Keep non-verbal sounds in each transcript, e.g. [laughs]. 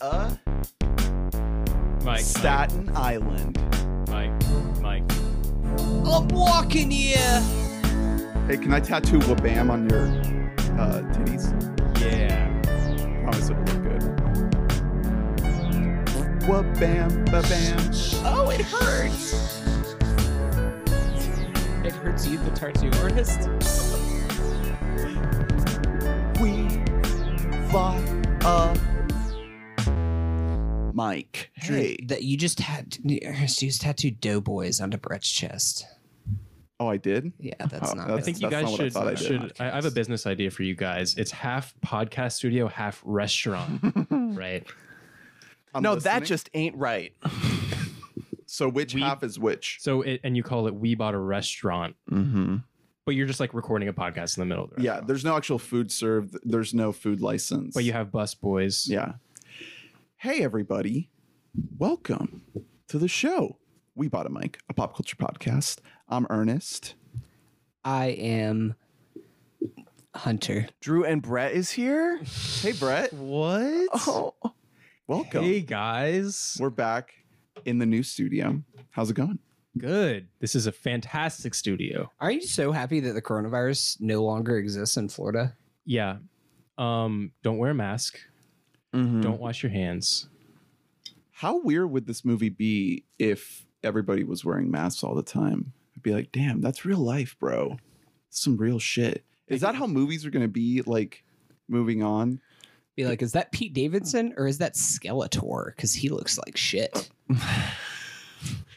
a Mike, Staten Island. Mike, Mike. I'm walking here. Hey, can I tattoo Wabam on your uh, titties? Yeah. Promise it'll look good. Wabam, ba-bam. Oh, it hurts. It hurts you, the tattoo artist. We fly a Mike. Hey. that you just had Ernest, you just tattooed doughboys onto Brett's chest. Oh, I did? Yeah, that's Oh, not. that's- I think you not guys what I should. I should I, I have a business idea for you guys. It's half podcast studio, half restaurant. [laughs] right. I'm no, listening. that just ain't right. So which We- half is which? So it, and you call it We Bought a Restaurant, Mm-hmm. but you're just like recording a podcast in the middle of the Yeah, there's no actual food served. There's no food license. But you have bus boys. Yeah. Hey, everybody. Welcome to the show. We Bought a Mic, a pop culture podcast. I'm Ernest. I am Hunter. Drew and Brett is here. Hey, Brett. [laughs] What? Oh, Welcome. Hey guys. We're back in the new studio. How's it going? Good. This is a fantastic studio. Are you so happy that the coronavirus no longer exists in Florida? Yeah. Um, don't wear a mask. Mhm. Don't wash your hands. How weird would this movie be if everybody was wearing masks all the time? I'd be like, damn, that's real life, bro. Some real shit. Is that how movies are going to be like moving on? Be like, is that Pete Davidson or is that Skeletor? Because he looks like shit. [sighs]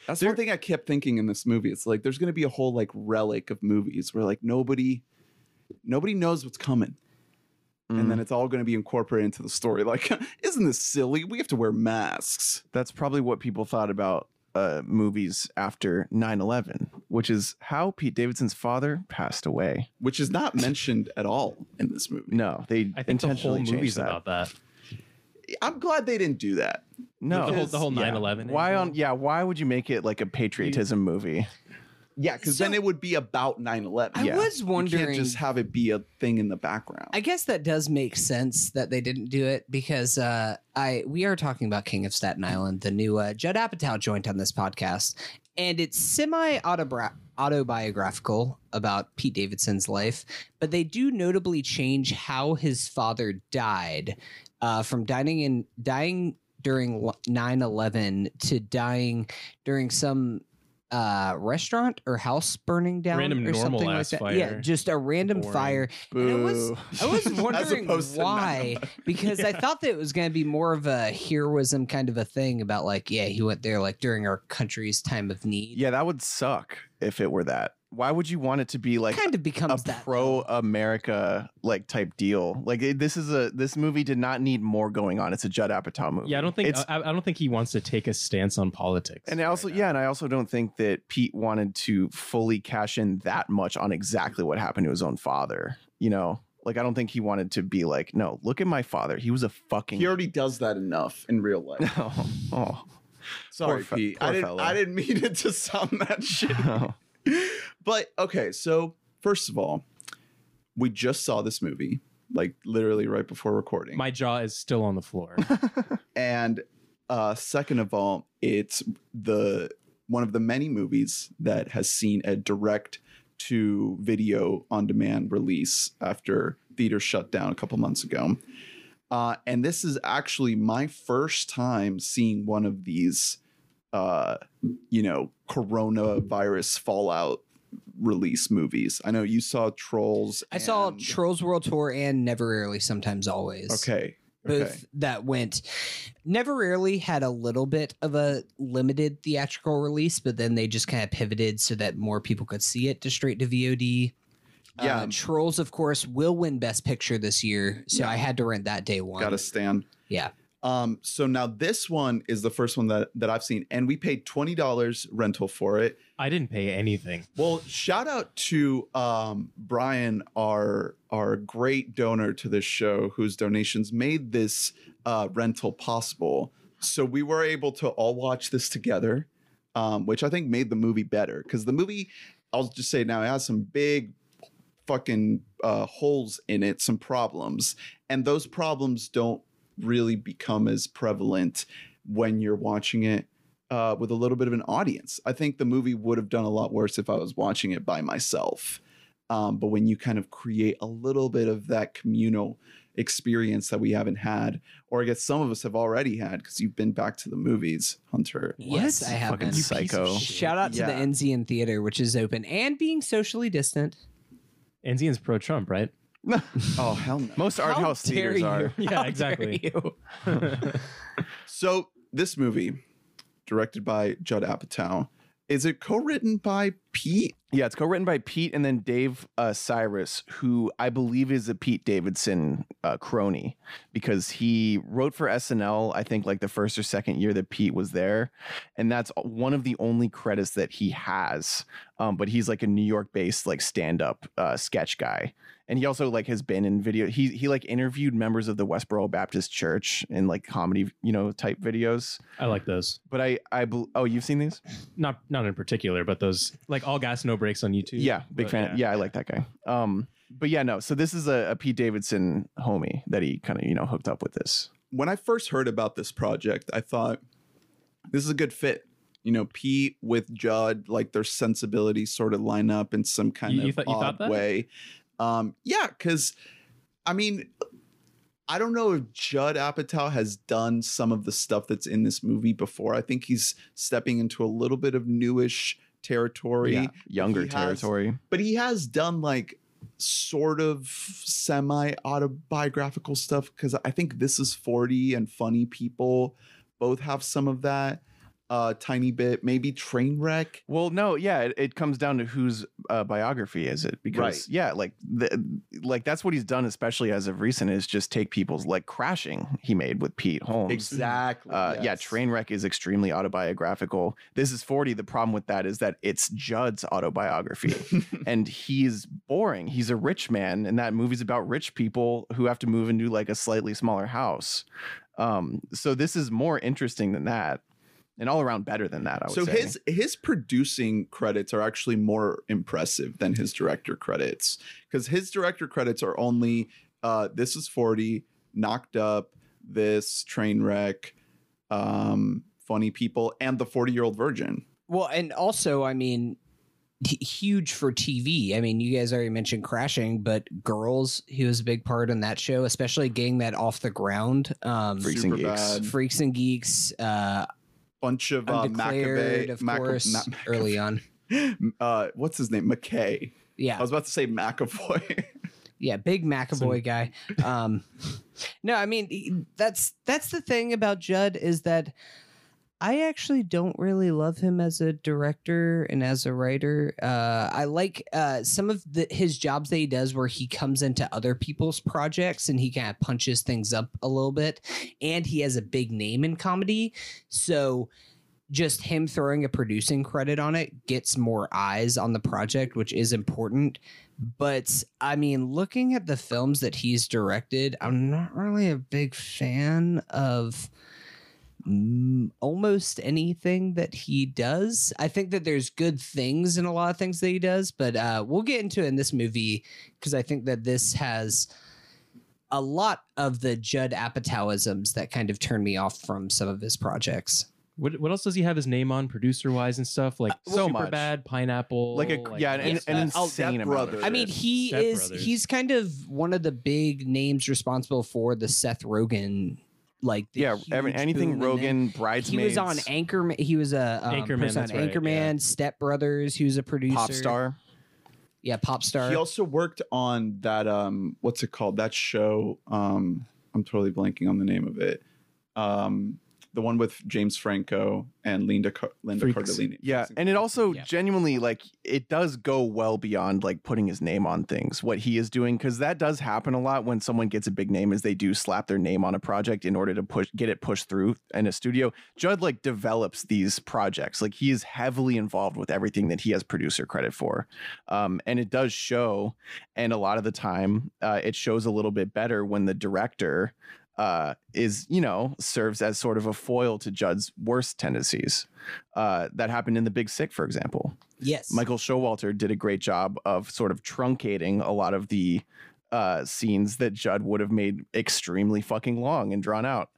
That's the one thing I kept thinking in this movie. It's like there's going to be a whole like relic of movies where like nobody nobody knows what's coming. And then it's all going to be incorporated into the story. Like, [laughs] isn't this silly? We have to wear masks. That's probably what people thought about uh, movies after 9-11, which is how Pete Davidson's father passed away. which is not [laughs] mentioned at all in this movie. No, they I think the whole intentionally changed movie's that. about that. I'm glad they didn't do that. No, the whole, the whole yeah. 9/11. why on? Yeah, why would you make it like a patriotism movie? Yeah, because then it would be about 9 11. I Yeah. was You wondering. can't just have it be a thing in the background. I guess that does make sense that they didn't do it because uh, I we are talking about King of Staten Island, the new uh, Judd Apatow joint on this podcast, and it's semi autobiographical about Pete Davidson's life, but they do notably change how his father died uh, from dying in dying during 9-11 to dying during some uh restaurant or house burning down Random or normal something like ass that. Yeah, just a random Boring. fire. And I was I was [laughs] wondering why, 9/11. [laughs] because I thought that it was going to be more of a heroism kind of a thing about like, yeah, he went there like during our country's time of need. Yeah, that would suck if it were that. Why would you want it to be like kind of a becomes that. pro America like type deal? Like it, this is a this movie did not need more going on. It's a Judd Apatow movie. Yeah, I don't think it's I, I don't think he wants to take a stance on politics. And I also, right yeah, and I also don't think that Pete wanted to fully cash in that much on exactly what happened to his own father. You know, like I don't think he wanted to be like, no, look at my father. He was a fucking. he already does that enough in real life. oh, [laughs] oh. Sorry, fe- Pete. poor I didn't, fellow. I didn't mean it to sound that shit. oh. [laughs] [laughs] but okay, so first of all, we just saw this movie, like literally right before recording. my jaw is still on the floor. [laughs] and uh, second of all, it's the one of the many movies that has seen a direct to video on demand release after theaters shut down a couple months ago. Uh, and this is actually my first time seeing one of these, uh, you know, coronavirus fallout release movies. I know you saw Trolls. I saw Trolls World Tour and Never Rarely, Sometimes Always. Okay. Both Okay. that went. Never Rarely had a little bit of a limited theatrical release, but then they just kind of pivoted so that more people could see it to straight to VOD. Yeah. Uh, Trolls, of course, will win Best Picture this year, so Yeah. I had to rent that day one. Got to stand. Yeah. Um, so now this one is the first one that that I've seen, and we paid twenty dollars rental for it. I didn't pay anything. Well, shout out to um, Brian, our our great donor to this show, whose donations made this uh, rental possible. So we were able to all watch this together, um, which I think made the movie better because the movie, I'll just say now, it has some big fucking uh, holes in it, some problems, and those problems don't really become as prevalent when you're watching it uh, with a little bit of an audience. I think the movie would have done a lot worse if I was watching it by myself. Um, but when you kind of create a little bit of that communal experience that we haven't had, or I guess some of us have already had because you've been back to the movies, Hunter. Yes, I have Fucking been. You psycho. Shout out to the Yeah. Enzian Theater, which is open and being socially distant. Enzian's pro Trump, right? [laughs] Oh hell no! Most art How house dare theaters you. are. Yeah, How exactly. dare you. [laughs] So this movie, directed by Judd Apatow, is it co-written by Pete? Yeah, it's co-written by Pete and then Dave uh, Sirus, who I believe is a Pete Davidson uh, crony because he wrote for SNL. I think like the first or second year that Pete was there, and that's one of the only credits that he has. Um, but he's like a New York-based like stand-up uh, sketch guy, and he also like has been in video. He he like interviewed members of the Westboro Baptist Church in like comedy you know type videos. I like those. But I I oh you've seen these? Not not in particular, but those like all gas no brakes on YouTube. Yeah, big But fan. Yeah. I like that guy. Um, but yeah, no. So this is a, a Pete Davidson homie that he kind of you know hooked up with this. When I first heard about this project, I thought this is a good fit. You know, Pete with Judd, like their sensibilities sort of line up in some kind You- you of you thought odd way. Um, yeah, because I mean, I don't know if Judd Apatow has done some of the stuff that's in this movie before. I think he's stepping into a little bit of newish territory. Yeah, younger he has- territory. but he has done like sort of semi autobiographical stuff because I think this is 40 and Funny People both have some of that uh tiny bit maybe Trainwreck Well, no, yeah, it, it comes down to whose uh, biography is it? Because Right. yeah, like the, like that's what he's done, especially as of recent, is just take people's like crashing he made with Pete Holmes. exactly Uh, Yeah, Trainwreck is extremely autobiographical. This is 40. The problem with that is that it's Judd's autobiography. [laughs] and he's boring. He's a rich man, and that movie's about rich people who have to move into like a slightly smaller house. Um, so this is more interesting than that, and all around better than that. I would so say. his his producing credits are actually more impressive than his director credits because his director credits are only uh this is 40 knocked up this train wreck um funny people and the 40 year old virgin Well, and also, I mean, h- huge for TV. I mean, you guys already mentioned Crashing, but Girls, he was a big part in that show, especially getting that off the ground. Um, Freaks and Geeks. Superbad. Freaks and Geeks, uh, bunch of uh, Maccabee, of Maca- course, not [laughs] early on. [laughs] uh, what's his name? McKay. Yeah, I was about to say McAvoy. [laughs] yeah, big McAvoy guy. Um, no, I mean that's that's the thing about Judd is that I actually don't really love him as a director and as a writer. Uh, I like uh, some of the, his jobs that he does where he comes into other people's projects and he kind of punches things up a little bit, and he has a big name in comedy, so just him throwing a producing credit on it gets more eyes on the project, which is important. But I mean, looking at the films that he's directed, I'm not really a big fan of almost anything that he does. I think that there's good things in a lot of things that he does, but uh, we'll get into it in this movie because I think that this has a lot of the Judd Apatowisms that kind of turn me off from some of his projects. What what else does he have his name on, producer wise and stuff? Like so super much. bad, pineapple. like a yeah, an, yes, an uh, insane Step amount of Brothers. I mean, he Step is Brothers. he's kind of one of the big names responsible for the Seth Rogen like the yeah, every, anything Rogen, in Rogen, He was on Anchorman. He was a um, Anchorman, person that's on right, Anchorman, yeah. Step Brothers. He was a producer. pop star. Yeah, pop star. he also worked on that um what's it called? That show. Um I'm totally blanking on the name of it. Um the one with James Franco and Linda Car- Linda Freaks. Cardellini. Yeah, and it also Yeah. genuinely like it does go well beyond like putting his name on things. What he is doing because that does happen a lot when someone gets a big name is they do slap their name on a project in order to push get it pushed through in a studio. Judd like develops these projects. Like he is heavily involved with everything that he has producer credit for, um, and it does show. And a lot of the time, uh, it shows a little bit better when the director uh, is you know serves as sort of a foil to Judd's worst tendencies. Uh, that happened in The Big Sick, for example. yes, Michael Showalter did a great job of sort of truncating a lot of the uh, scenes that Judd would have made extremely fucking long and drawn out.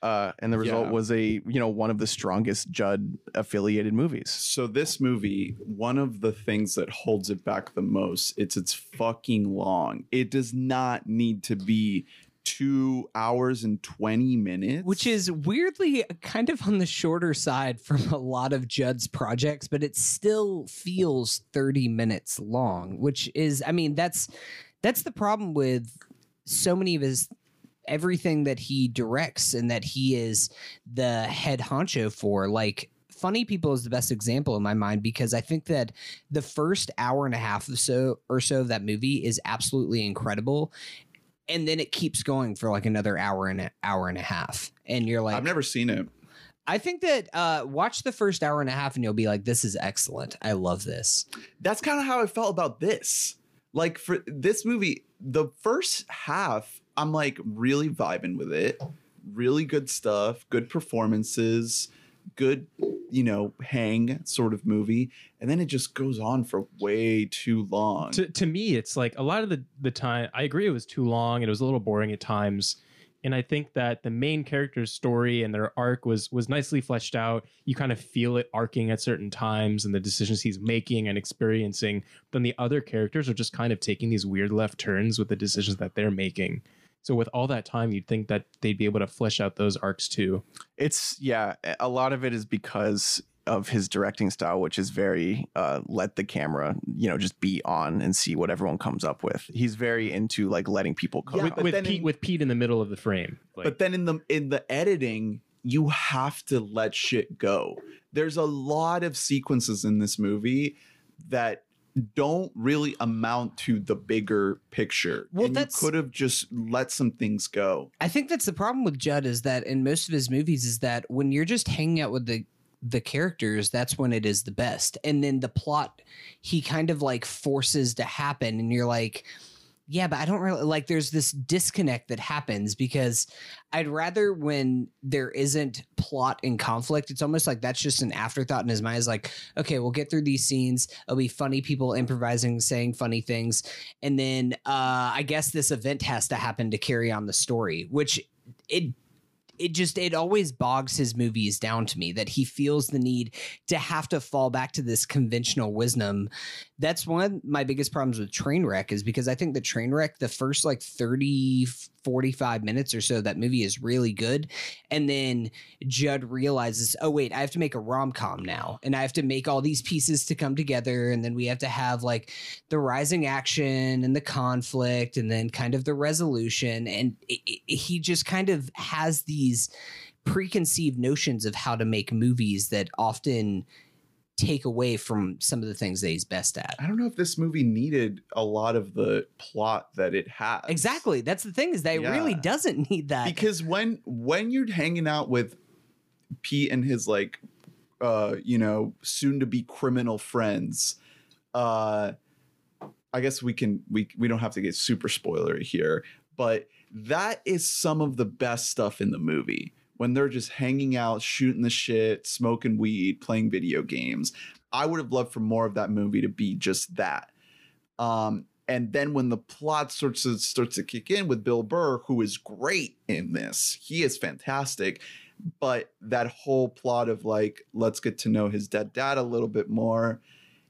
Uh, and the result Yeah. was a you know one of the strongest Judd affiliated movies. So this movie, one of the things that holds it back the most, it's it's fucking long. It does not need to be two hours and 20 minutes. which is weirdly kind of on the shorter side from a lot of Judd's projects, but it still feels 30 minutes long, which is I mean, that's that's the problem with so many of his everything that he directs and that he is the head honcho for like funny people is the best example in my mind because i think that the first hour and a half or so or so of that movie is absolutely incredible and then it keeps going for like another hour and an hour and a half and you're like I've never seen it. i think that uh watch the first hour and a half and you'll be like this is excellent i love this That's kind of how I felt about this. Like for this movie, the first half, I'm like really vibing with it. Really good stuff, good performances, good, you know, hang sort of movie. And then it just goes on for way too long. to, to me it's like a lot of the the time i agree it was too long and it was a little boring at times and i think that the main character's story and their arc was was nicely fleshed out you kind of feel it arcing at certain times and the decisions he's making and experiencing then the other characters are just kind of taking these weird left turns with the decisions that they're making so with all that time you'd think that they'd be able to flesh out those arcs too It's yeah, a lot of it is because of his directing style, which is very uh, let the camera, you know, just be on and see what everyone comes up with. He's very into like letting people come. Yeah, with, with pete in- with pete in the middle of the frame like, but then in the in the editing you have to let shit go there's a lot of sequences in this movie that don't really amount to the bigger picture Well, and that's- you could have just let some things go I think that's the problem with Judd is that in most of his movies is that when you're just hanging out with the the characters, that's when it is the best. And then the plot he kind of like forces to happen and you're like yeah, but I don't really like there's this disconnect that happens because I'd rather when there isn't plot and conflict, it's almost like that's just an afterthought in his mind. Is like, okay, we'll get through these scenes. It'll be funny people improvising, saying funny things. And then uh, I guess this event has to happen to carry on the story, which it it just it always bogs his movies down to me that he feels the need to have to fall back to this conventional wisdom. That's one of my biggest problems with trainwreck is because i think the trainwreck the first like 30 45 minutes or so that movie is really good. And then judd realizes oh wait i have to make a rom-com now and i have to make all these pieces to come together and then we have to have like the rising action and the conflict and then kind of the resolution. And it, it- he just kind of has these preconceived notions of how to make movies that often take away from some of the things that he's best at. I don't know if this movie needed a lot of the plot that it has. Exactly. That's the thing is that it really doesn't need that. Because when when you're hanging out with Pete and his like uh you know soon to be criminal friends uh I guess we can we we don't have to get super spoilery here but that is some of the best stuff in the movie when they're just hanging out shooting the shit smoking weed playing video games I would have loved for more of that movie to be just that um and then when the plot starts to starts to kick in with Bill Burr, who is great in this, he is fantastic. But that whole plot of like, let's get to know his dead dad a little bit more.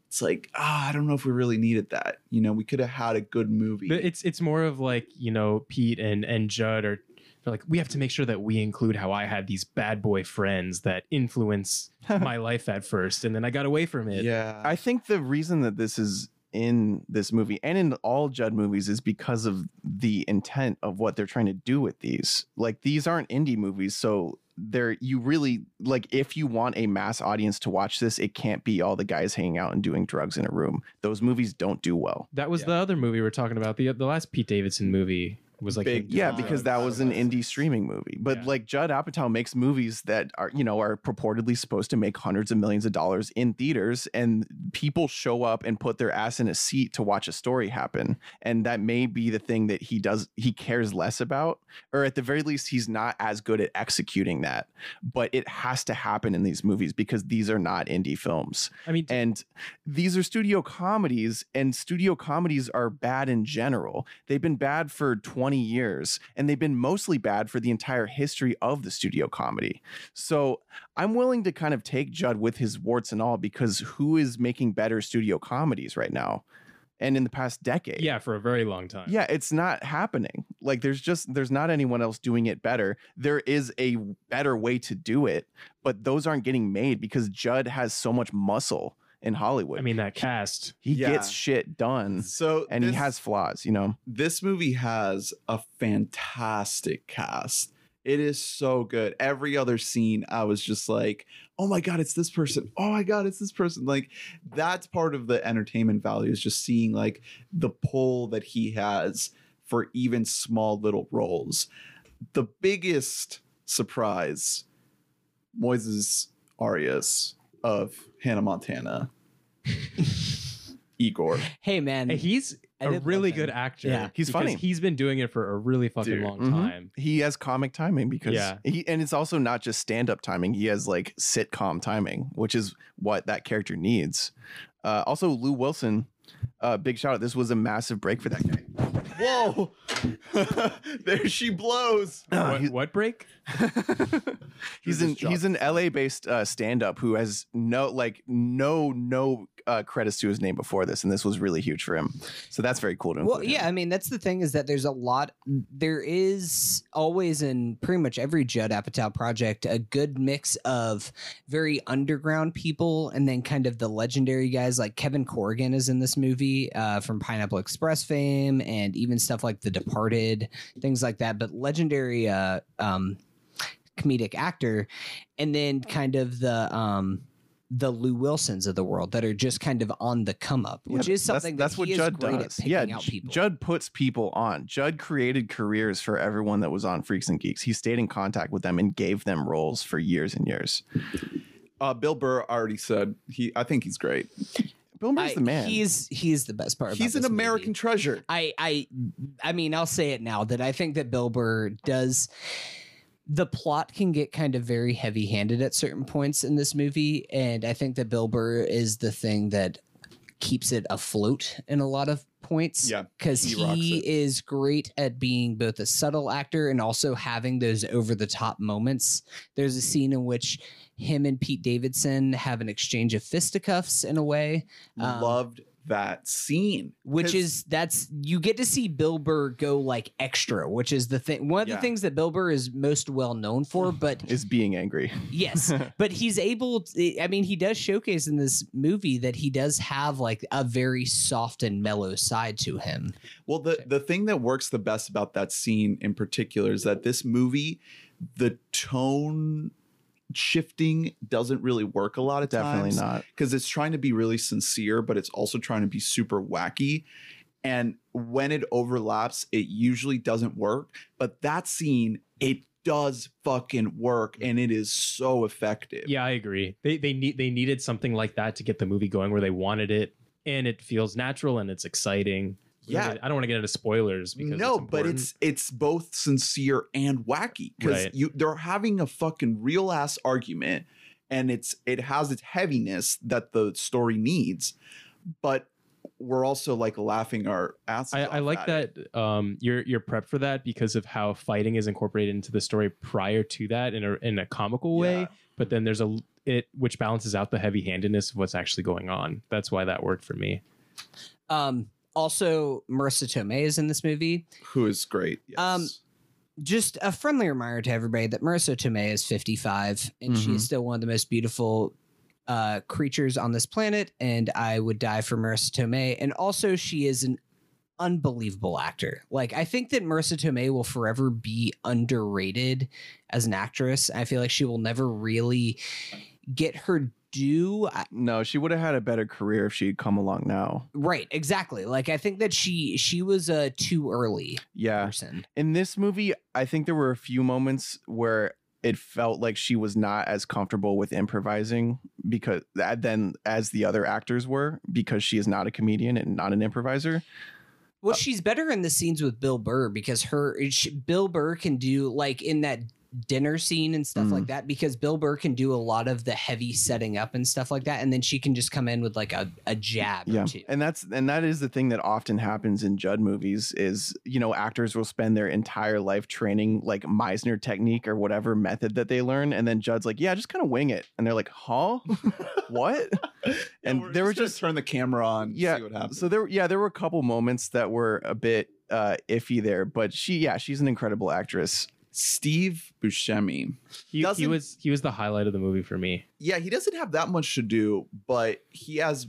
It's like, ah, I don't know if we really needed that. You know, we could have had a good movie. But it's it's more of like you know Pete and and Judd are they're like we have to make sure that we include how I had these bad boy friends that influence [laughs] my life at first, and then I got away from it. yeah, I think the reason that this is in this movie and in all Judd movies is because of the intent of what they're trying to do with these. Like these aren't indie movies, so they're you really like if you want a mass audience to watch this, it can't be all the guys hanging out and doing drugs in a room. Those movies don't do well. That was Yeah. the other movie we are talking about the the last Pete Davidson movie. Was like Big Yeah, because that was an indie streaming movie. But Yeah. like Judd Apatow makes movies that are, you know, are purportedly supposed to make hundreds of millions of dollars in theaters and people show up and put their ass in a seat to watch a story happen. And that may be the thing that he does he cares less about or at the very least he's not as good at executing that. But it has to happen in these movies because these are not indie films. I mean, And these are studio comedies, and studio comedies are bad in general. They've been bad for 20 years, and they've been mostly bad for the entire history of the studio comedy. So I'm willing to kind of take Judd with his warts and all because who is making better studio comedies right now? And in the past decade. yeah, for a very long time. Yeah, it's not happening. Like there's just there's not anyone else doing it better. There is a better way to do it, but those aren't getting made because Judd has so much muscle in Hollywood. I mean, that cast. he Yeah. gets shit done So and this, he has flaws, you know. this movie has a fantastic cast. It is so good. Every other scene, I was just like, oh my God, it's this person. Oh my God, it's this person. Like, that's part of the entertainment value is just seeing like the pull that he has for even small little roles. The biggest surprise, Moises Arias of Hannah Montana. [laughs] Igor. Hey man, he's I a did love really him. good actor. Yeah. He's because funny. He's been doing it for a really fucking Dude. long Mhm. time. He has comic timing because Yeah. he and it's also not just stand-up timing. He has like sitcom timing, which is what that character needs. Uh, also, Lou Wilson, uh, big shout out. This was a massive break for that guy. Whoa! [laughs] there she blows. Uh, what, he- what break? [laughs] he's just an he's an LA based uh, stand up who has no like no no uh, credits to his name before this, and this was really huge for him. So that's very cool to include. Well, him. yeah, I mean that's the thing is that there's a lot. There is always in pretty much every Judd Apatow project a good mix of very underground people and then kind of the legendary guys like Kevin Corrigan is in this movie uh, from Pineapple Express fame and even stuff like The Departed, things like that. But legendary uh, um, comedic actor, and then kind of the. Um, the Lou Wilsons of the world that are just kind of on the come up, which Yeah, is something that's, that's that what he Judd great does. at picking yeah, out people. Judd puts people on. Judd created careers for everyone that was on Freaks and Geeks. He stayed in contact with them and gave them roles for years and years. Uh, Bill Burr already said he. I think he's great. Bill Murray's I- the man. He's he's the best part. about He's an this American movie. treasure. I I I mean, I'll say it now that I think that Bill Burr does. The plot can get kind of very heavy-handed at certain points in this movie, and I think that Bill Burr is the thing that keeps it afloat in a lot of points. Yeah, because he he, is great at being both a subtle actor and also having those over-the-top moments. There's a scene in which him and Pete Davidson have an exchange of fisticuffs in a way. Um, Loved that scene, which is that's you get to see Bill Burr go like extra, which is the thing. One of Yeah. the things that Bill Burr is most well known for, [sighs] but is being angry. yes, [laughs] but he's able. To, I mean, he does showcase in this movie that he does have like a very soft and mellow side to him. Well, the the thing that works the best about that scene in particular is that this movie, the tone shifting doesn't really work a lot of Definitely times not. because it's trying to be really sincere, but it's also trying to be super wacky. And when it overlaps, it usually doesn't work. But that scene, it does fucking work, and it is so effective. Yeah, I agree. They they need they needed something like that to get the movie going where they wanted it, and it feels natural and it's exciting. Yeah. I don't want to get into spoilers because no, it's but it's it's both sincere and wacky because Right. you they're having a fucking real ass argument, and it's it has its heaviness that the story needs, but we're also like laughing our asses. I, off I like at it. that um, you're you're prepped for that because of how fighting is incorporated into the story prior to that in a in a comical way. Yeah. But then there's a it which balances out the heavy handedness of what's actually going on. That's why that worked for me. Um, also, Marisa Tomei is in this movie. Who is great? Yes. Um, Just a friendly reminder to everybody that Marisa Tomei is 55 and she Mhm. is still one of the most beautiful uh, creatures on this planet. And I would die for Marisa Tomei. And also, she is an unbelievable actor. Like, I think that Marisa Tomei will forever be underrated as an actress. I feel like she will never really get her I- No, she would have had a better career if she'd come along now. Right, exactly. Like I think that she she was a too early Yeah. person. In this movie, I think there were a few moments where it felt like she was not as comfortable with improvising because uh, then as the other actors were because she is not a comedian and not an improviser. Well, Uh, she's better in the scenes with Bill Burr because her she, Bill Burr can do like in that dinner scene and stuff Mm. like that because Bill Burr can do a lot of the heavy setting up and stuff like that, and then she can just come in with like a, a jab Yeah. or two. And that's and that is the thing that often happens in Judd movies is, you know, actors will spend their entire life training like Meisner technique or whatever method that they learn and then Judd's like, "Yeah, just kind of wing it." And they're like, "Huh? [laughs] what?" And we're there were gonna just- turn the camera on. Yeah, see what happens. So there, yeah, there were a couple moments that were a bit uh, iffy there, but she, yeah, she's an incredible actress. Steve Buscemi. He, he was he was the highlight of the movie for me. Yeah, he doesn't have that much to do, but he has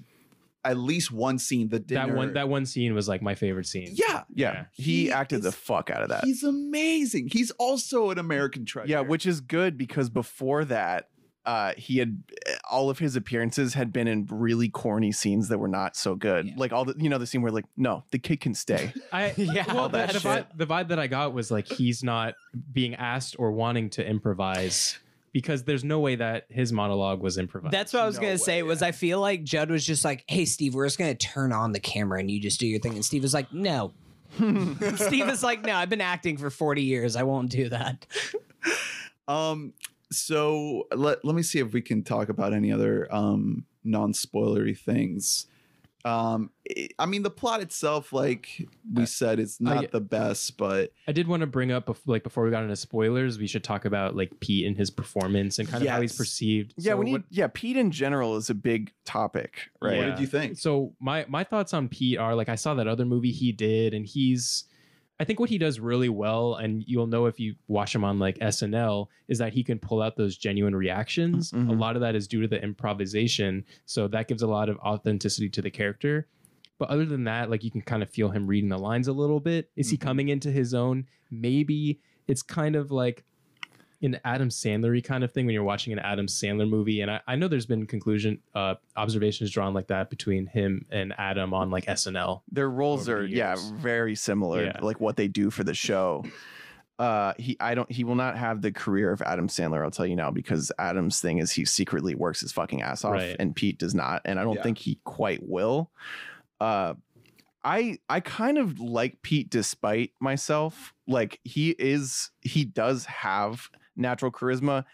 at least one scene. The dinner. That one that one scene was like my favorite scene. Yeah, Yeah, Yeah. he, He acted the fuck out of that. he's amazing. He's also an American treasure. Yeah, which is good because before that, uh, he had all of his appearances had been in really corny scenes that were not so good. Yeah. Like all the, you know, the scene where like, no, the kid can stay. [laughs] I [laughs] Yeah, well, that the, the, shit. vibe, the vibe that I got was like he's not being asked or wanting to improvise because there's no way that his monologue was improvised. That's what I was No gonna way, say. Was. I feel like Judd was just like, "Hey, Steve, we're just gonna turn on the camera and you just do your thing." And Steve was like, "No." [laughs] Steve is like, "No, I've been acting for forty years. I won't do that." Um. So let let me see if we can talk about any other um non-spoilery things. Um. I- I mean, the plot itself, like we Uh, said, is not get- the best, but I did want to bring up bef- like before we got into spoilers, we should talk about like Pete and his performance and kind of how he's perceived. yeah, So we need. what- yeah, Pete in general is a big topic, right? what did you think? So my my thoughts on Pete are like I saw that other movie he did, and he's I think what he does really well, and you'll know if you watch him on like SNL, is that he can pull out those genuine reactions. A Mhm. lot of that is due to the improvisation, so that gives a lot of authenticity to the character. But other than that, like you can kind of feel him reading the lines a little bit. Is he Mhm. coming into his own? Maybe it's kind of like an Adam Sandler kind of thing when you're watching an Adam Sandler movie. And I, I know there's been conclusion uh, observations drawn like that between him and Adam on like SNL. Their roles are the yeah very similar, Yeah. like what they do for the show. Uh, he I don't he will not have the career of Adam Sandler. I'll tell you now because Adam's thing is he secretly works his fucking ass off, Right. and Pete does not, and I don't Yeah. think he quite will. Uh, I I kind of like Pete despite myself. Like he is he does have natural charisma.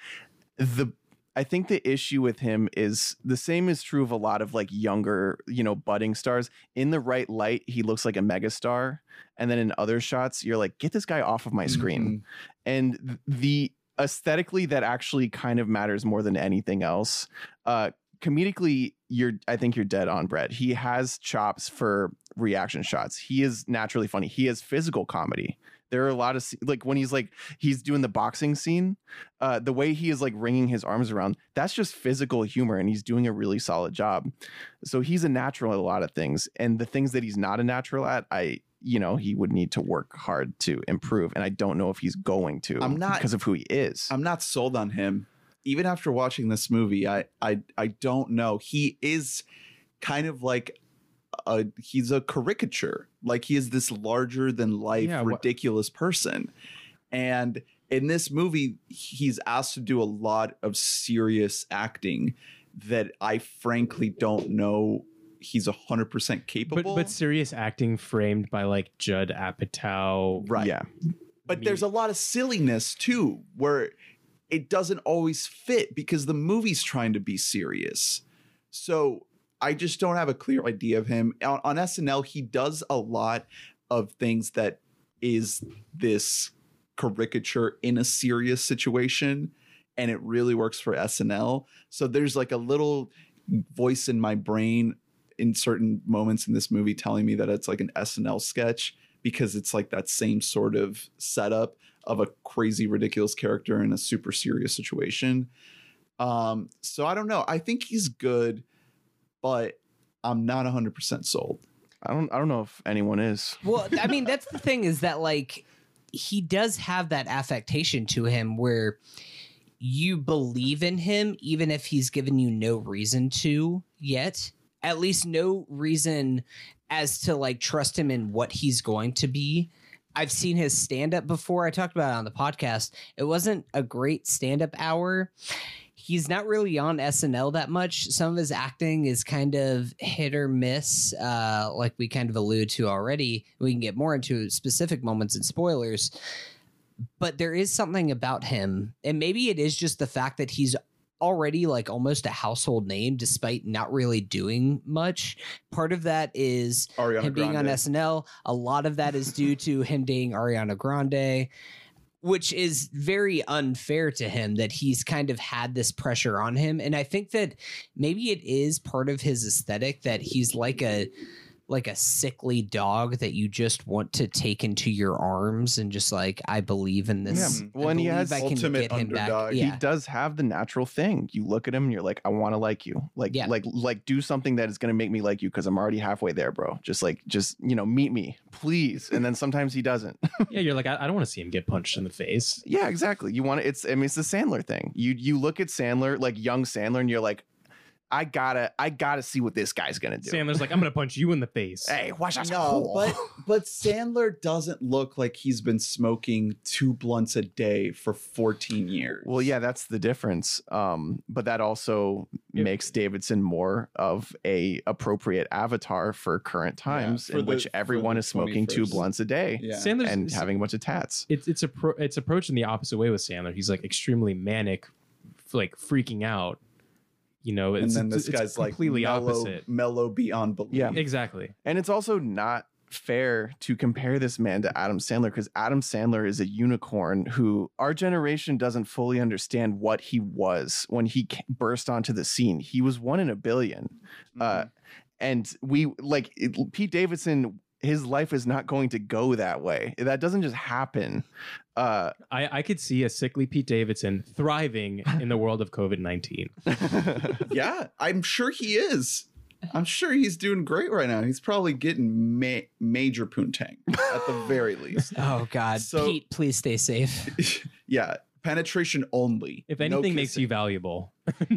The I think the issue with him is the same is true of a lot of like younger, you know, budding stars. In the right light, he looks like a megastar. And then in other shots, you're like, get this guy off of my screen. Mhm. And the aesthetically, that actually kind of matters more than anything else. Uh, comedically, you're I think you're dead on, Brett. He has chops for reaction shots. He is naturally funny. He has physical comedy. There are a lot of like when he's like he's doing the boxing scene, uh, the way he is like wringing his arms around. That's just physical humor, and he's doing a really solid job. So he's a natural at a lot of things, and the things that he's not a natural at, I you know he would need to work hard to improve, and I don't know if he's going to. I'm not- because of who he is. I'm not sold on him. Even after watching this movie, I I I don't know. He is kind of like a he's a caricature. Like he is this larger than life Yeah, ridiculous person. And in this movie, he's asked to do a lot of serious acting that I frankly don't know he's 100% capable. But but serious acting framed by like Judd Apatow. right. Yeah. But there's a lot of silliness too, where it doesn't always fit because the movie's trying to be serious. So I just don't have a clear idea of him. On, on SNL, he does a lot of things that is this caricature in a serious situation, and it really works for SNL. So there's like a little voice in my brain in certain moments in this movie telling me that it's like an SNL sketch because it's like that same sort of setup of a crazy ridiculous character in a super serious situation um so i don't know i think he's good but i'm not 100% sold I don't I don't know if anyone is. Well, I mean, that's the [laughs] thing is that like he does have that affectation to him where you believe in him even if he's given you no reason to yet. At least no reason as to like trust him in what he's going to be. I've seen his stand up before. I talked about it on the podcast. It wasn't a great stand up hour. He's not really on SNL that much. Some of his acting is kind of hit or miss, uh, like we kind of alluded to already. We can get more into specific moments and spoilers. But there is something about him, and maybe it is just the fact that he's already like almost a household name despite not really doing much. Part of that is Ariana him being on SNL. A lot of that is due to him dating Ariana Grande, which is very unfair to him that he's kind of had this pressure on him. And I think that maybe it is part of his aesthetic that he's like a like a sickly dog that you just want to take into your arms and just like I believe in this. Yeah, I well, and he believe has I can ultimate get him back. underdog. Yeah. he does have the natural thing. You look at him and you're like, I want to like you. Like, Yeah. like, like, do something that is going to make me like you because I'm already halfway there, bro. Just like, just you know, meet me, please. And then sometimes he doesn't. [laughs] yeah, you're like, I, I don't want to see him get punched in the face. yeah, exactly. You want to. It's. I mean, it's the Sandler thing. You you look at Sandler, like young Sandler, and you're like, I gotta, I gotta see what this guy's gonna do. Sandler's like, I'm gonna punch you in the face. Hey, watch out. No, but [laughs] but Sandler doesn't look like he's been smoking two blunts a day for 14 years. Well, yeah, that's the difference. Um, but that also Yeah. makes Davidson more of a appropriate avatar for current times for in which the- for everyone is smoking two blunts a day yeah. Sandler's and having a bunch of tats. it's it's a pro, it's approached in the opposite way with Sandler. He's like extremely manic, like freaking out. You know, and then this it's guy's like completely mellow, opposite. mellow beyond belief. Yeah. Exactly. And it's also not fair to compare this man to Adam Sandler because Adam Sandler is a unicorn who our generation doesn't fully understand what he was when he burst onto the scene. He was one in a 1000000000 Mm-hmm. Uh, and we like it, Pete Davidson. His life is not going to go that way. That doesn't just happen. Uh, I, I could see a sickly Pete Davidson thriving in the world of COVID nineteen. [laughs] yeah, I'm sure he is. I'm sure he's doing great right now. He's probably getting ma- major poontang at the very least. [laughs] Oh God, So- Pete, please stay safe. [laughs] yeah, penetration only. If No anything makes you valuable,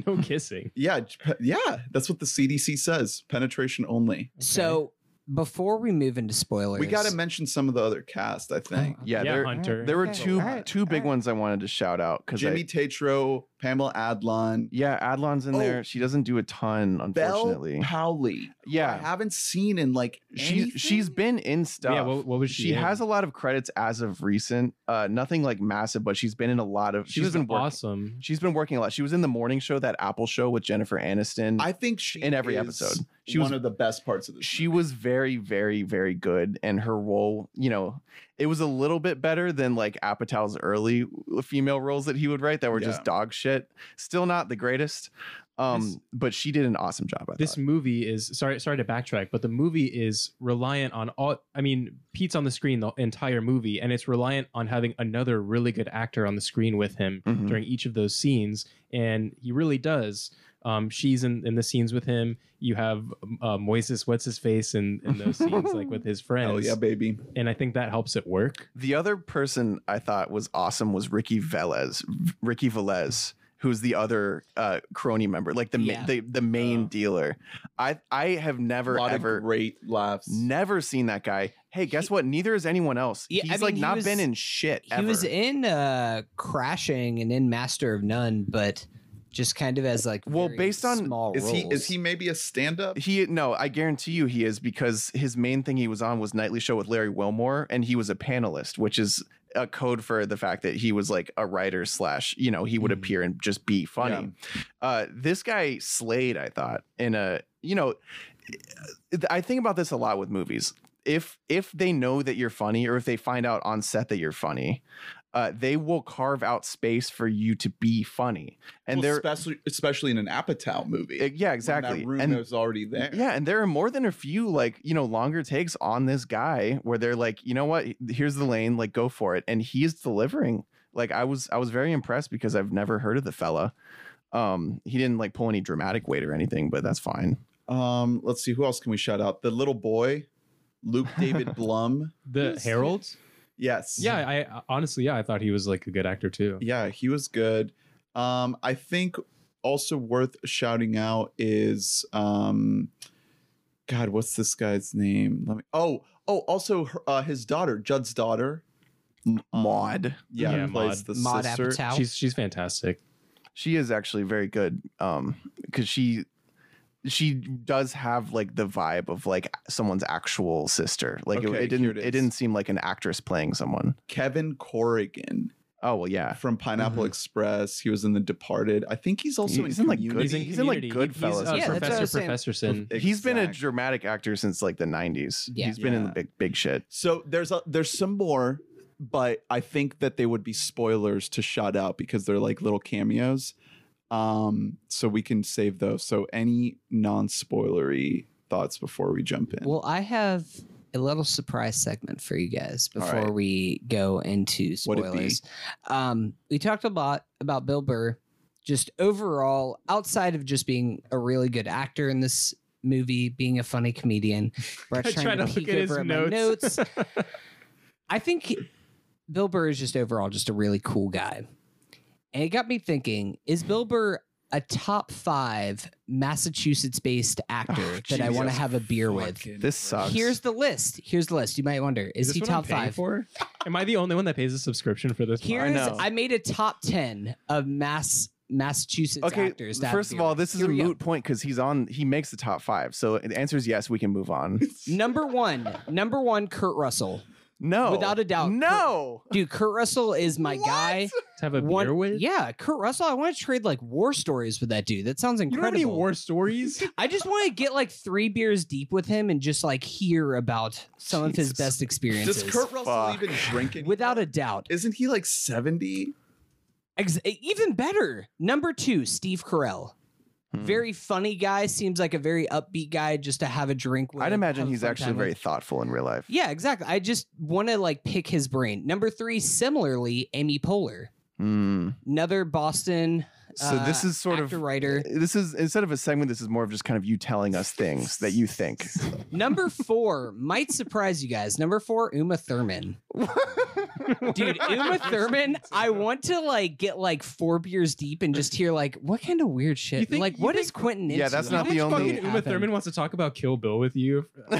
no kissing. Yeah, yeah, that's what the CDC says. Penetration only. So before we move into spoilers, We got to mention some of the other cast. I think yeah, Yeah, there, Hunter. there were Okay, two alright, two big alright. ones I wanted to shout out because Jimmy Tatro, Pamela Adlon, yeah, Adlon's in Oh. there. She doesn't do a ton, Bel unfortunately. Powley. who I Yeah. haven't seen in like She's she's been in stuff. Yeah, what, what was she? she in? has a lot of credits as of recent. Uh, nothing like massive, but she's been in a lot of. She she's was been working. awesome. She's been working a lot. She was in the morning show, that Apple show with Jennifer Aniston. I think she in every is episode. She one was- one of the best parts of the she was very, very, very good, and her role, you know, it was a little bit better than like Apatow's early female roles that he would write that were Yeah. just dog shit. Still not the greatest, um, This- but she did an awesome job. I This thought. movie is sorry sorry to backtrack, but the movie is reliant on all. I mean, Pete's on the screen the entire movie, and it's reliant on having another really good actor on the screen with him Mhm. during each of those scenes, and he really does. Um, she's in, in the scenes with him. You have uh, Moises, what's his face, in, in those scenes, like with his [laughs] friends. Oh yeah, baby. and I think that helps it work. The other person I thought was awesome was Ricky Velez, Ricky Velez, who's the other uh, crony member, like the ma- the the main Oh. dealer. I I have A never lot ever of great laughs. never seen that guy. Hey, guess what? Neither has anyone else. Yeah, I He's mean, like he not was- been in shit. He was in uh Crashing and in Master of None, but just kind of as like Well, based on- small is he is he maybe a stand-up? He no, I guarantee you he is because his main thing he was on was Nightly Show with Larry Wilmore, and he was a panelist, which is a code for the fact that he was like a writer slash, you know, he would Mhm. appear and just be funny. Uh, this guy slayed, I thought, in a you know, I think about this a lot with movies. If if they know that you're funny, or if they find out on set that you're funny, uh, they will carve out space for you to be funny, and Well, they're especially especially in an Apatow movie. uh, yeah when exactly, That room and is already there. yeah, and there are more than a few like you know longer takes on this guy where they're like, you know what, here's the lane, like go for it, and he is delivering. Like I was, I was very impressed because I've never heard of the fella. Um, he didn't like pull any dramatic weight or anything, but that's fine. Um, let's see who else can we shout out? The little boy, Luke David [laughs] Blum. The Yes. Harold, Yes. yeah, I, I honestly, yeah, I thought he was like a good actor too. Yeah, he was good. Um, I think also worth shouting out is um, God, what's this guy's name? Let me. Oh, oh, also her, uh, his daughter, Judd's daughter. Um, Maude. Yeah, Yeah, who plays the Maude sister. Apatow. She's she's fantastic. She is actually very good. Um, because she she does have like the vibe of like someone's actual sister. Like it- Okay, it, didn't here it it, is. didn't seem like an actress playing someone. Kevin Corrigan Oh well, yeah. from Pineapple Mhm. Express. He was in The Departed. I think he's also He's in in, like, Good- he's in, like, Goodfellas. He's, uh, Yeah, that's what I was Professor saying. Professorson. He's been a dramatic actor since like the '90s. Yeah. He's been in the big big shit. So there's a, there's some more, but I think that they would be spoilers to shut out because they're like little cameos. Um, so we can save those. So any non-spoilery thoughts before we jump in? Well, I have a little surprise segment for you guys before right. we go into Would it be? spoilers. Um, we talked a lot about Bill Burr, just overall, outside of just being a really good actor in this movie, being a funny comedian. [laughs] Brett's I trying tried to, peek over at my notes. notes. [laughs] I think Bill Burr is just overall just a really cool guy. And it got me thinking, is mm-hmm. Bill Burr a top five Massachusetts based actor Oh, that I want to have a beer with? This sucks. Here's the list. Here's the list. You might wonder, is, this he what I'm top five? For? Am I the only one that pays a subscription for this? Here's know. I made a top ten of Mass Massachusetts okay. actors. to First of all, this is Here a we go. moot point because he's on. He makes the top five. So the answer is yes. We can move on. Number one, number one, Kurt Russell. No, Without a doubt. No. Dude, Kurt Russell is my guy. to have a One- beer with? Yeah, Kurt Russell. I want to trade like war stories with that dude. That sounds incredible. You don't have incredible. any war stories? [laughs] I just want to get like three beers deep with him and just like hear about some of his best experiences. Does Kurt Russell Fuck. even drink anymore? [laughs] Without a doubt. Isn't he like 70? Ex- even better. Number two, Steve Carell. Hmm. Very funny guy. Seems like a very upbeat guy just to have a drink with. I'd imagine he's actually very with. thoughtful in real life. Yeah, exactly. I just want to like pick his brain. Number three, similarly, Amy Poehler, Hmm. another Boston. So this uh, is sort actor, of writer. This is instead of a segment. This is more of just kind of you telling us things that you think. [laughs] Number four might surprise you guys. Number four, Uma Thurman. Dude, Uma Thurman, I want to like get like four beers deep and just hear like what kind of weird shit. You think- like you what think- is Quentin Yeah, into? that's not the only- fucking Fucking Uma happened? Thurman wants to talk about Kill Bill with you. [laughs]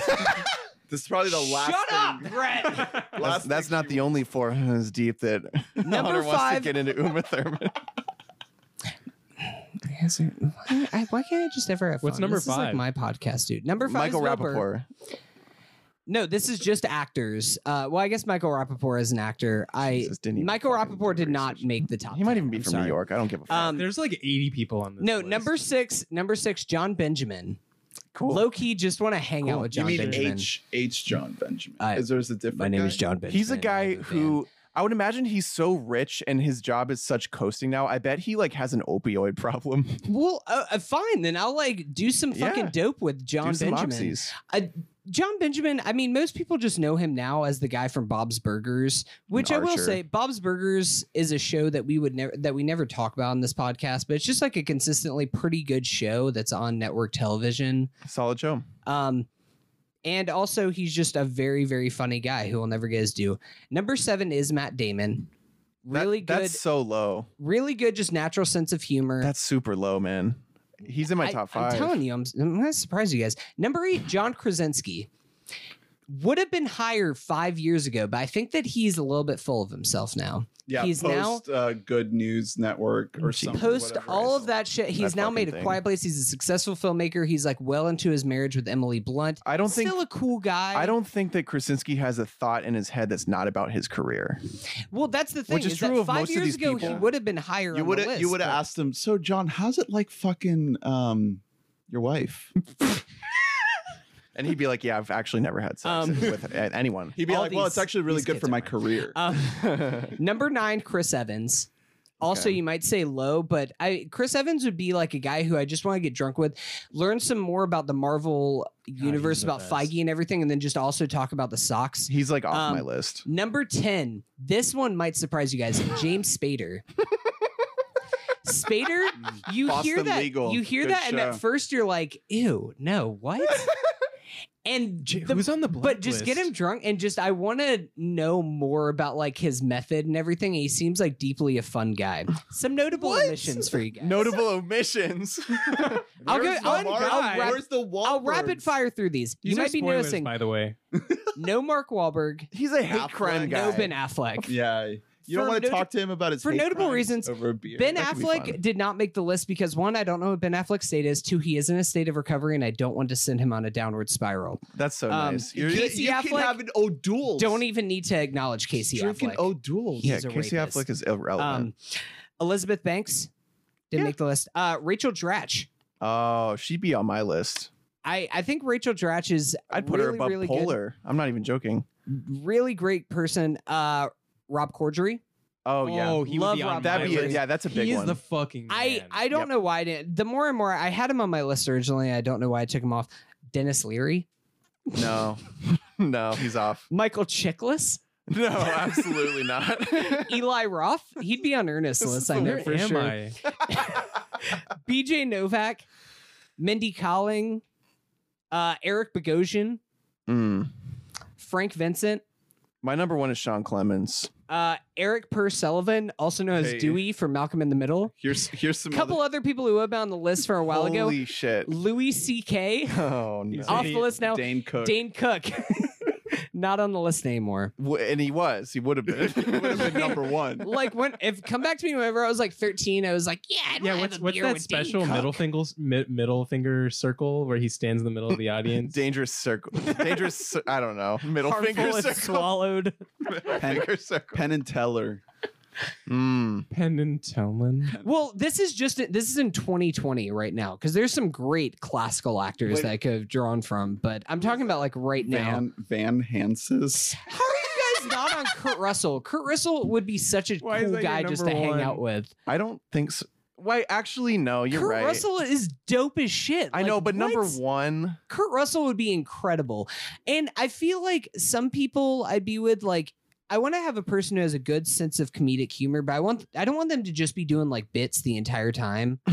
This is probably the last Shut up, thing. Brett. [laughs] That's, Last that's thing not the only four is deep that Number Hunter wants to five- get into Uma Thurman. Is there- why, I- why can't I just ever have What's fun? number This is like five? my podcast, dude. Number five Michael is Bill Burr. Rappaport. No, this is just actors. Uh, well, I guess Michael Rappaport is an actor. I Jesus, didn't even Michael fucking Rappaport did not research. make the top. He might 10. even be I'm from sorry. New York. I don't give a fuck. Um, There's like 80 people on this. No, list. number six. Number six, Jon Benjamin. cool. Low key, just want to hang out Cool. with You John mean Benjamin. H H Jon Benjamin? I- is there's a different? My name guy? is John Benjamin. He's a guy I'm a fan. who I would imagine he's so rich and his job is such coasting now. I bet he like has an opioid [laughs] problem. Well, uh, uh, fine. Then I'll like do some fucking Yeah. dope with John Do Benjamin. oxys. Uh, Jon Benjamin, I mean, most people just know him now as the guy from Bob's Burgers, which I will say, Bob's Burgers is a show that we would never that we never talk about on this podcast, but it's just like a consistently pretty good show that's on network television. Solid show. Um, and also he's just a very very funny guy who will never get his due. Number seven is Matt Damon. That- Really good, That's so low. really good, just natural sense of humor. That's super low, man. He's in my I- top five. I'm telling you, I'm, I'm going to surprise you guys. Number eight, John Krasinski. Would have been higher five years ago, but I think that he's a little bit full of himself now. Yeah, He's now- post uh, Good News Network or something. Post all of that shit. He's That now made a thing. quiet place. He's a successful filmmaker. He's like well into his marriage with Emily Blunt. I don't think Still a cool guy. I don't think that Krasinski has a thought in his head that's not about his career. Well, that's the thing. Which is is true that of five most of years these ago he would have been higher. You would have you would have asked him. So John, how's it like fucking um your wife? [laughs] And he'd be like, "Yeah, I've actually never had sex Um, with uh, anyone." He'd be All like, well, it's these- actually really these good kids for are my career. Um, [laughs] number nine, Chris Evans. Also, Okay. you might say low, but I Chris Evans would be like a guy who I just want to get drunk with, learn some more about the Marvel universe, the about best. Feige and everything, and then just also talk about the socks. He's like off my Um, list. Number 10, this one might surprise you guys. James Spader. [laughs] Spader, you hear Boston that Legal. you hear Good that and at first you're like, "Ew, no, what?" [laughs] and J- the- who's on the but just get him drunk and just I want to know more about like his method and everything. He seems like deeply a fun guy. Some notable What? omissions for you guys. Notable omissions. [laughs] I'll go. Where's the I'll, Mark? I'll rap- Where's the I'll rapid fire through these. These you are might be noticing by the way. [laughs] no Mark Wahlberg, He's a hate Affleck. crime guy. no Ben Affleck. Yeah. You don't want to noti- talk to him about his for hate notable crimes reasons, over a beer. Ben That could be Affleck fun. did not make the list because one, I don't know what Ben Affleck's state is. Two, he is in a state of recovery, and I don't want to send him on a downward spiral. That's so Um, nice. you, You're- Casey you Affleck, can have an O'Doul's. Don't even need to acknowledge Casey Affleck. O'Doul's. yeah, he's a Casey rapist. Affleck is irrelevant. Um, Elizabeth Banks didn't Yeah. make the list. Uh, Rachel Dratch. oh, she'd be on my list. I, I think Rachel Dratch is I'd put her really, above really good. Poehler. I'm not even joking. really great person. Uh, Rob Corddry. Oh yeah, Oh, he Love would be on Rob that'd be Corddry. list. Yeah, that's a big he is one. the fucking. I man. I don't Yep. know why I didn't. The more and more I had him on my list originally, I don't know why I took him off. Denis Leary, no, [laughs] no, he's off. Michael Chiklis, No, absolutely not. [laughs] Eli Roth. He'd be on Ernest's This list. I the know Where for am sure. I? [laughs] BJ Novak, Mindy Kaling, uh, Eric Bogosian, Mm. Frank Vincent. My number one is Sean Clemens. Uh, Erik Per Sullivan, also known as Hey. Dewey from Malcolm in the Middle. Here's here's some A couple other, other people who have been on the list for a while ago. Holy shit! Louis C.K. Oh no. Off the list now. Dane Cook. Dane Cook, [laughs] not on the list anymore. W- and he was. He would have been. He would have been number one. [laughs] Like when if come back to me whenever I was like 13, I was like, yeah, I'd Yeah, have what's what's that with Dane special middle fingers mi- middle finger circle where he stands in the middle of the [laughs] audience? Dangerous circle. Dangerous. cir- I don't know. Middle Harmful finger if circle. swallowed. [laughs] Middle finger circle. Penn and Teller. Mm. Penn and Teller. Well, this is just this is in 2020 right now because there's some great classical actors Wait. that I could have drawn from, but I'm talking about like right now. Van Van Hanses. How are you guys not on Kurt Russell? Kurt Russell would be such a Why cool guy just to number hang out with. I don't think so. Why? Actually, no. You're Kurt right. Russell is dope as shit. I Like, know, but number one. Kurt Russell would be incredible. And I feel like some people I'd be with like I want to have a person who has a good sense of comedic humor, but I want I don't want them to just be doing like bits the entire time. [laughs]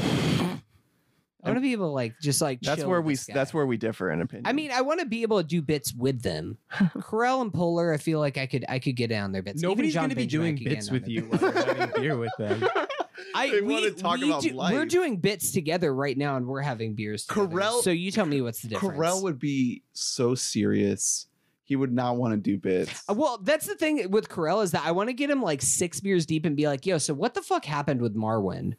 I want to be able to like just like That's chill where with we. this guy. That's where we differ in opinion. I mean, I want to be able to do bits with them. [laughs] Carell and Poehler, I feel like I could I could get down their bits. Nobody's John going to be doing bits with you while you're having beer with them. [laughs] I They we, wanna talk we about do, We're doing bits together right now, and we're having beers. Together. Carell- So you tell me what's the difference. Carell would be so serious. He would not want to do bits. Uh, Well, that's the thing with Carell is that I want to get him like six beers deep and be like, "Yo, so what the fuck happened with Marwen?"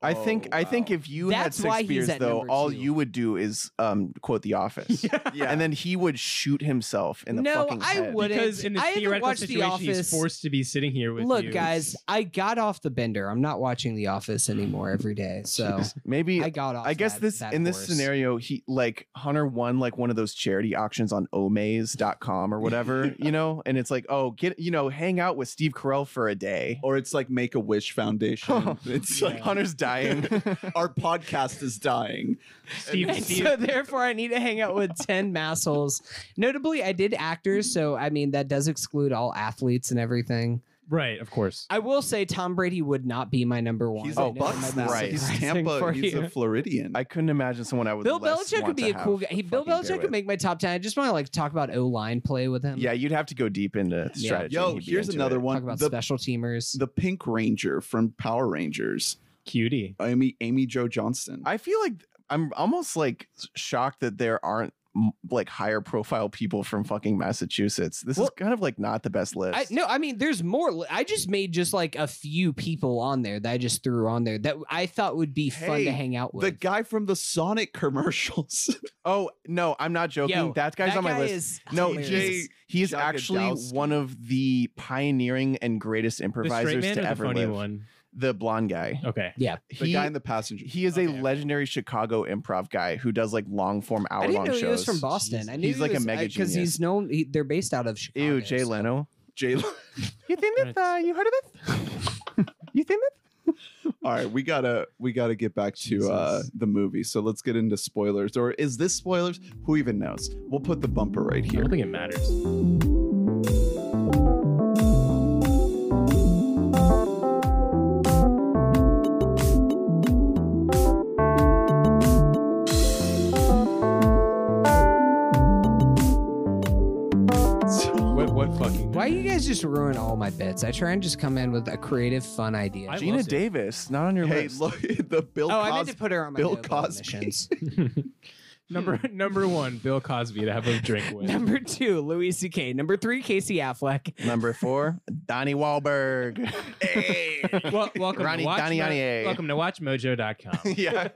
I think. Oh, I think if you That's had why six beers, though, all two. you would do is um, quote The Office, [laughs] yeah. and then he would shoot himself in the No, fucking I head. wouldn't. Because in the I haven't theoretical watched The situation, he's Office. forced to be sitting here with Look, you. guys, I got off the bender. I'm not watching The Office anymore every day, [laughs] so Maybe I got off. I guess that- this that in this scenario, he like Hunter won like one of those charity auctions on omaze.com or whatever, [laughs] you know, and it's like, oh, get you know, hang out with Steve Carell for a day. or it's like Make a Wish Foundation. it's like Hunter's dying. [laughs] our podcast is dying. Steve, And Steve, so therefore, I need to hang out with ten massholes. Notably, I did actors, so I mean that does exclude all athletes and everything. right, of course. I will say Tom Brady would not be my number one. He's I a know it Bucks might be. He's surprising Tampa. for He's you. a Floridian. I couldn't imagine someone I would. Bill less Belichick want would be to a cool guy. He, Bill fucking beer Belichick could make my top ten. I just want to like talk about O line play with him. Yeah, you'd have to go deep into Yeah. strategy. Yo, and he'd be here's into another it. one. talk about the, special teamers. the Pink Ranger from Power Rangers. Cutie. Amy Amy Jo Johnson. I feel like I'm almost like shocked that there aren't like higher profile people from fucking Massachusetts. This is kind of like not the best list. I, no, I mean, there's more. li- I just made just like a few people on there that I just threw on there that I thought would be fun to hang out with. the guy from the Sonic commercials. [laughs] Oh no, I'm not joking. Yo, that guy's that on my guy list. No, hilarious. he's he's actually one of the pioneering and greatest The improvisers man to or the ever funny live. one? The blonde guy. Okay. Yeah. The He, guy in the passenger. he is Okay, a okay. legendary Chicago improv guy who does like long form hour I didn't long know shows. he was from Boston. I knew He's he like a was, mega because genius. he's known. He, they're based out of Chicago. Ew, Jay so- Leno. Jay. Leno [laughs] You think that, uh, you heard of it? [laughs] you think that? All right, we gotta we gotta get back to uh, Jesus. the movie. So let's get into spoilers. Or is this spoilers? Who even knows? We'll put the bumper right here. I here. don't think it matters. Just ruin all my bits. I try and just come in with a creative, fun idea. I- Geena loves it. Davis, not on your Hey, list. look [laughs] the Bill oh, I meant Cosby. to put her on my Bill no-go Cosby. [laughs] [laughs] number number one, Bill Cosby to have a drink with. Number two, Louis C.K. Number three, Casey Affleck. Number four, Donnie Wahlberg. Hey. well, welcome Ronnie to watch Donnie Donnie. welcome to watchmojo.com. yeah.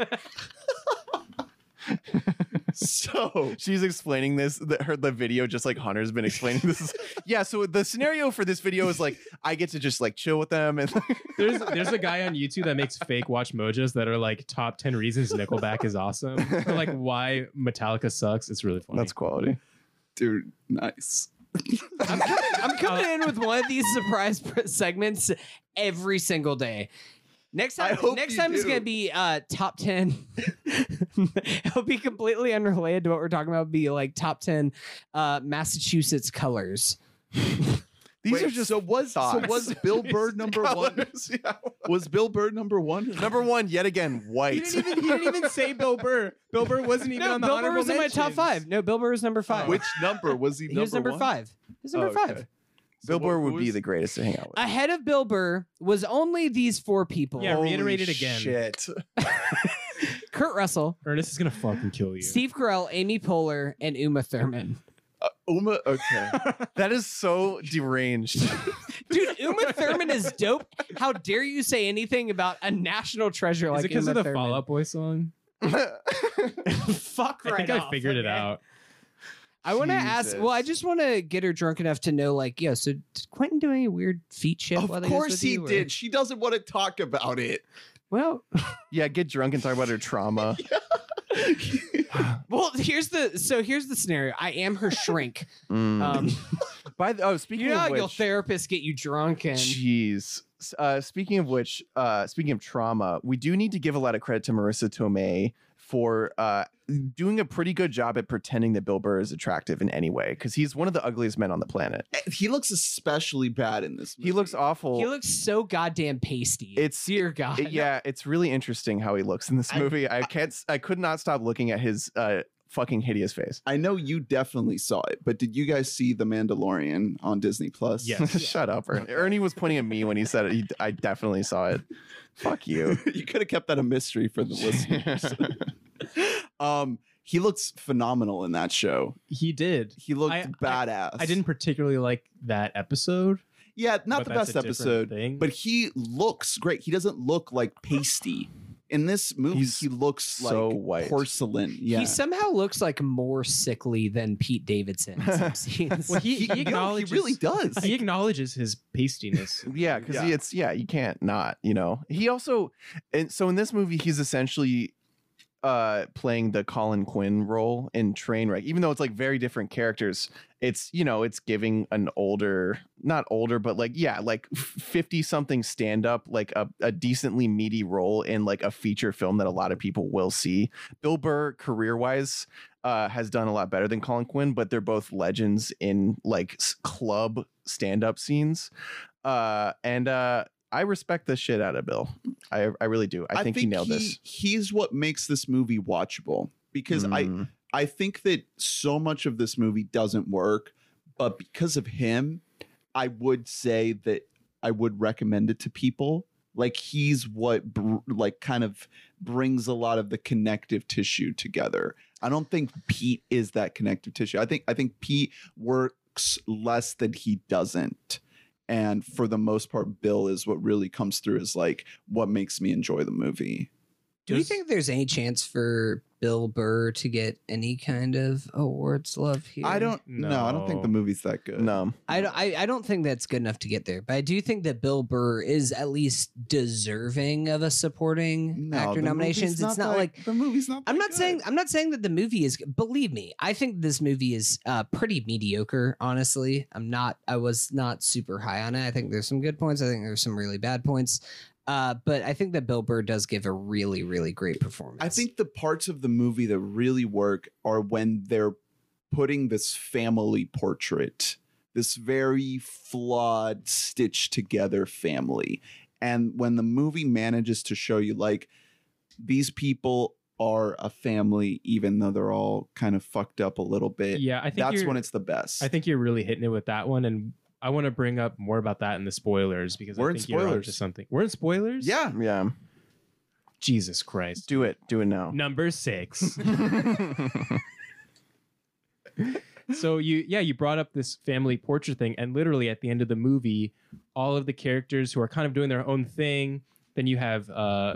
So She's explaining this. That her the video, just like Hunter's been explaining this. [laughs] yeah. So the scenario for this video is like I get to just like chill with them and [laughs] There's there's a guy on YouTube that makes fake watch mojos that are like top ten reasons Nickelback is awesome, or like why Metallica sucks. It's really funny. that's quality. dude, nice. I'm coming, I'm [laughs] uh, coming in with one of these surprise segments every single day. Next time, next you time is going to be uh, top ten. [laughs] It'll be completely unrelated to what we're talking about. It'll be like top ten uh, Massachusetts colors. These Wait, are just so was so was Bill Bird number one? [laughs] Yeah. Was Bill Bird number one? Number one, yet again, He white. didn't, even, he didn't even say Bill Burr. Bill Burr wasn't even No, on the Bill Burr honorable was in my top five. No, Bill Burr was number five. Which number was he? he was number one? five. He was number Oh, okay. five. So Bill what- Burr who would be the greatest to hang out with. Ahead of Bill Burr was only these four people: Yeah, Holy reiterate it again. Shit. [laughs] Kurt Russell, Ernest is gonna fucking kill you. Steve Carell, Amy Poehler, and Uma Thurman. Uh, Uma. Okay. [laughs] That is so deranged. [laughs] Dude, Uma Thurman is dope. How dare you say anything about a national treasure is like it because Uma of the Thurman? Fall Out Boy song? Fuck I right think I off, figured it okay? out. I want to ask. Well, I just want to get her drunk enough to know, like, yeah. So did Quentin do any weird feet shit? of while course with he you, or- did. She doesn't want to talk about it. Well, [laughs] yeah, get drunk and talk about her trauma. [laughs] [laughs] well. Here's the. So here's the scenario. I am her shrink. Mm. Um, By the, oh, speaking you know of which, your therapists get you drunk and. Jeez. Uh, speaking of which, uh, speaking of trauma, we do need to give a lot of credit to Marisa Tomei for uh, doing a pretty good job at pretending that Bill Burr is attractive in any way because he's one of the ugliest men on the planet. He looks especially bad in this. Movie. He looks awful. He looks so goddamn pasty. It's- dear God. It- yeah, it's really interesting how he looks in this I- movie. I, can't. I could not stop looking at his uh, fucking hideous face. I know you definitely saw it, but did you guys see The Mandalorian on Disney Plus? Yes. [laughs] [laughs] Shut up, Ernie. [laughs] Ernie was pointing at me when he said it. He, I definitely saw it. Fuck you. you could have kept that a mystery for the listeners. um, he looks phenomenal in that show. He did. He looked I- badass. I didn't particularly like that episode. Yeah, not but the best episode, thing. but he looks great. He doesn't look like pasty. In this movie, He's he looks so like white. porcelain. Yeah. He somehow looks like more sickly than Pete Davidson in some [laughs] scenes. Well, he, He- he, no, he really does. He acknowledges his pastiness. [laughs] Yeah, because Yeah. it's yeah, you can't not, you know. He also and so in this movie he's essentially uh playing the Colin Quinn role in Trainwreck, even though it's like very different characters. It's you know, it's giving an older, not older, but like yeah, like fifty something stand up, like a, a decently meaty role in like a feature film that a lot of people will see. Bill Burr, career wise, uh, has done a lot better than Colin Quinn, but they're both legends in like club stand up scenes. Uh, and uh, I respect the shit out of Bill. I, I really do. I, think, he nailed this. He's what makes this movie watchable because I Mm. I think that so much of this movie doesn't work, but because of him, I would say that I would recommend it to people. Like he's what br- like kind of brings a lot of the connective tissue together. I don't think Pete is that connective tissue. I think I think Pete works less than he doesn't. And for the most part, Bill is what really comes through is like what makes me enjoy the movie. Do you think there's any chance for Bill Burr to get any kind of awards love here? I don't no. I don't think the movie's that good. No, I, don't- I, I don't think that's good enough to get there, but I do think that Bill Burr is at least deserving of a supporting No, actor nominations. movie's It's not that- like the movie's not. I'm not good. saying I'm not saying that the movie is. Believe me, I think this movie is uh, pretty mediocre. Honestly, I'm not. I was not super high on it. I think there's some good points. I think there's some really bad points. Uh, but I think that Bill Burr does give a really, really great performance. I think the parts of the movie that really work are when they're putting this family portrait, this very flawed, stitched together family. And when the movie manages to show you, like, these people are a family, even though they're all kind of fucked up a little bit, Yeah, I think that's when it's the best. I think you're really hitting it with that one, and I want to bring up more about that in the spoilers because We're I in think you're onto something. We're in spoilers. Yeah. Yeah. Jesus Christ. Do it. Do it now. Number six. [laughs] [laughs] so you yeah you brought up this family portrait thing and literally at the end of the movie all of the characters who are kind of doing their own thing then you have uh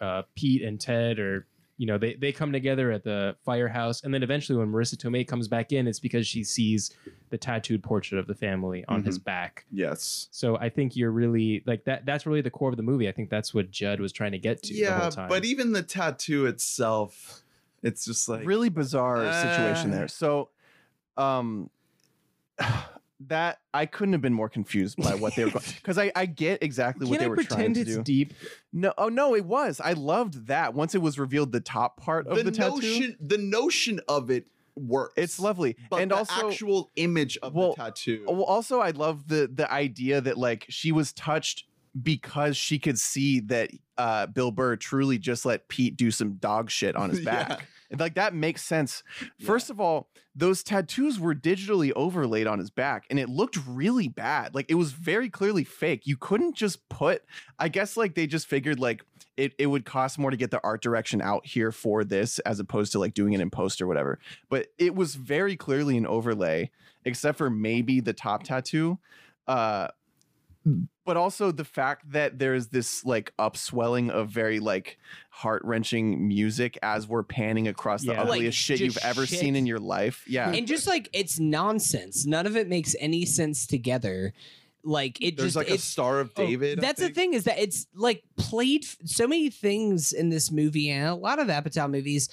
uh pete and ted or you know they, they come together at the firehouse and then eventually when marisa tomei comes back in it's because she sees the tattooed portrait of the family on his back Yes. so i think you're really like that that's really the core of the movie i think that's what judd was trying to get to the Yeah, whole time but even the tattoo itself, it's just like really bizarre situation Uh. there. So, um, that I couldn't have been more confused by what they were going [laughs] because I, I get exactly what can they i were trying pretend to it's do. deep No, oh no, it was. I loved that once it was revealed the top part of the, the, tattoo. notion. The notion of it works. It's lovely, but and the also actual image of Well, the tattoo. Well, also I love the the idea that like she was touched because she could see that uh, Bill Burr truly just let Pete do some dog shit on his [laughs] Yeah. back. Like that makes sense. First of all, those tattoos were digitally overlaid on his back and it looked really bad. Like it was very clearly fake. You couldn't just put I guess like they just figured like it, it would cost more to get the art direction out here for this as opposed to like doing it in post or whatever. But it was very clearly an overlay, except for maybe the top tattoo. Uh but also the fact that there's this like upswelling of very like heart-wrenching music as we're panning across the Yeah. Like, ugliest shit you've ever shit. seen in your life. Yeah. and just like it's nonsense. None of it makes any sense together. Like it There's just like a Star of Oh, David. I that's the thing is that it's like played f- so many things in this movie and a lot of Apatow movies.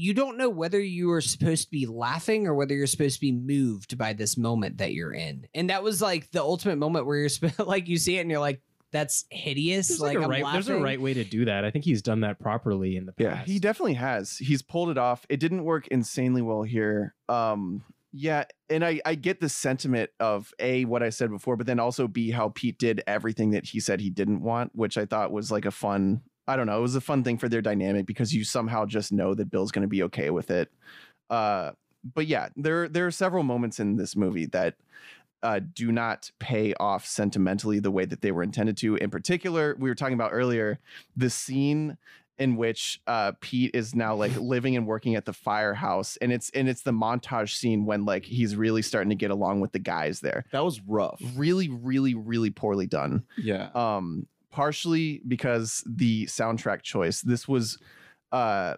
You don't know whether you are supposed to be laughing or whether you're supposed to be moved by this moment that you're in. And that was like the ultimate moment where you're sp- [laughs] like you see it and you're like, "That's hideous." There's like, like, a I'm right, there's a right way to do that. I think he's done that properly in the past. Yeah, he definitely has. He's pulled it off. It didn't work insanely well here. Um, yeah, and I I get the sentiment of a what I said before, but then also b how Pete did everything that he said he didn't want, which I thought was like a fun. I don't know. It was a fun thing for their dynamic because you somehow just know that Bill's going to be okay with it. Uh, but yeah, there there are several moments in this movie that uh, do not pay off sentimentally the way that they were intended to. In particular, we were talking about earlier the scene in which uh, Pete is now like [laughs] living and working at the firehouse, and it's and it's the montage scene when like he's really starting to get along with the guys there. That was rough. Really, really, really poorly done. Yeah. Um, partially because the soundtrack choice. This was uh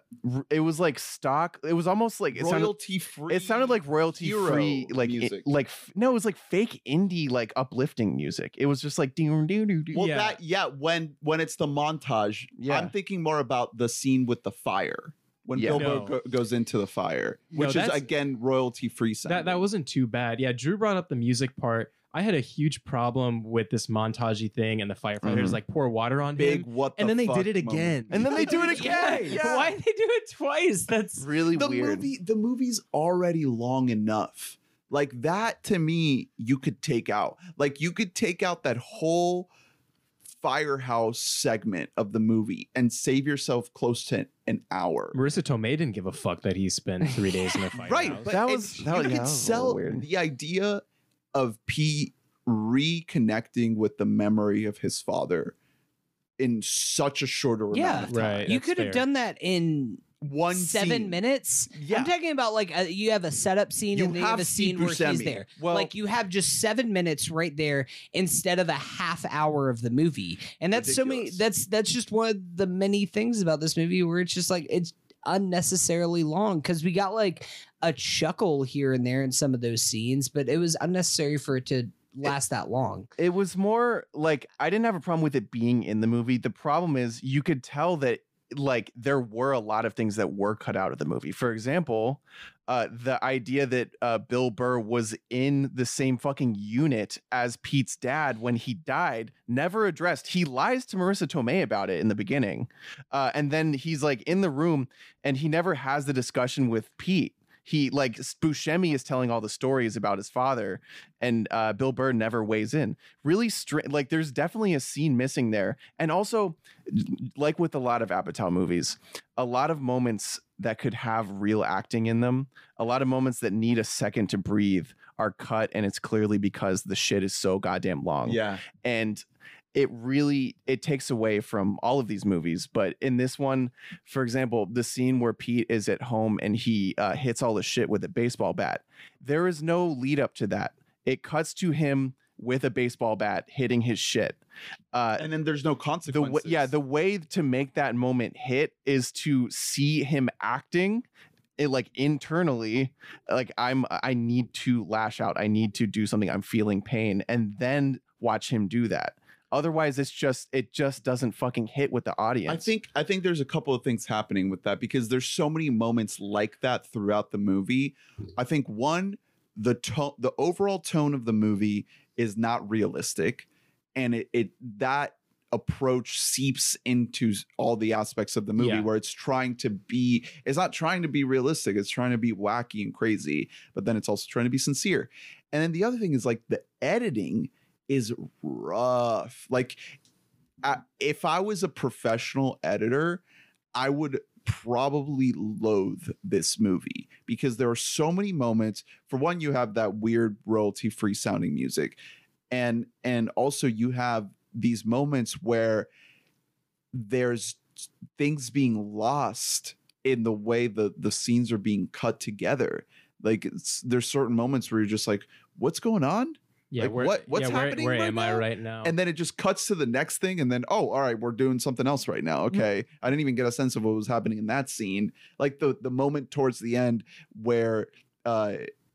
it was like stock it was almost like it sounded royalty free. it sounded like royalty free like i- music. like no it was like fake indie like uplifting music it was just like doo doo doo doo Well, Yeah. that yeah. When when it's the montage, Yeah. I'm thinking more about the scene with the fire when Yeah. Bilbo No. go- goes into the fire, No, which is that's- again royalty free. that that wasn't too bad. Yeah, Drew brought up the music part. I had a huge problem with this montagey thing and the firefighters Mhm. like pour water on big. him, What? and the then they fuck did it moment. again. and then they do it [laughs] again [laughs] yeah, Why did they do it twice? That's really the weird movie the movie's already long enough like that to me you could take out like you could take out that whole firehouse segment of the movie and save yourself close to an hour Marisa Tomei didn't give a fuck that he spent three days in a [laughs] firehouse. right but That was- that you was- could yeah, that was sell weird. the idea of pete reconnecting with the memory of his father in such a shorter Yeah. amount of time. Right. you could have done that in one seven scene. minutes. Yeah. I'm talking about like a, you have a setup scene You and then you have have a scene Steve where he's there. Well- like you have just seven minutes right there instead of a half hour of the movie, and that's so many. Ridiculous. That's that's just one of the many things about this movie where it's just like it's unnecessarily long because we got like a chuckle here and there in some of those scenes, but it was unnecessary for it to last that long. it was more like I didn't have a problem with it being in the movie. The problem is you could tell that like there were a lot of things that were cut out of the movie. For example, uh, the idea that uh, Bill Burr was in the same fucking unit as Pete's dad when he died never addressed. He lies to Marisa Tomei about it in the beginning, uh, and then he's like in the room and he never has the discussion with Pete. He like Buscemi is telling all the stories about his father, and uh, Bill Burr never weighs in. Really, str- like there's definitely a scene missing there, and also, like with a lot of Apatow movies, a lot of moments that could have real acting in them. A lot of moments that need a second to breathe are cut, and it's clearly because the shit is so goddamn long. Yeah. and it really it takes away from all of these movies but in this one for example the scene where pete is at home and he uh, hits all the shit with a baseball bat there is no lead up to that. It cuts to him with a baseball bat hitting his shit. Uh, And then there's no the consequences. w- yeah the way to make that moment hit is to see him acting it like internally like i'm i need to lash out. I need to do something. I'm feeling pain. And then watch him do that otherwise it's just it just doesn't fucking hit with the audience I think I think there's a couple of things happening with that because there's so many moments like that throughout the movie. I think one, the tone, the overall tone of the movie is not realistic, and it, it that approach seeps into all the aspects of the movie Yeah. where it's trying to be it's not trying to be realistic it's trying to be wacky and crazy but then it's also trying to be sincere and then the other thing is like the editing is rough like I, if I was a professional editor, I would probably loathe this movie because there are so many moments. For one, you have that weird royalty free sounding music, and and also you have these moments where there's things being lost in the way the the scenes are being cut together. Like there's certain moments where you're just like, what's going on? Yeah, Like, where, what- what's yeah, where, happening Where right am I right now? and then it just cuts to the next thing and then oh all right we're doing something else right now Mm-hmm. okay i didn't even get a sense of what was happening in that scene like the the moment towards the end where uh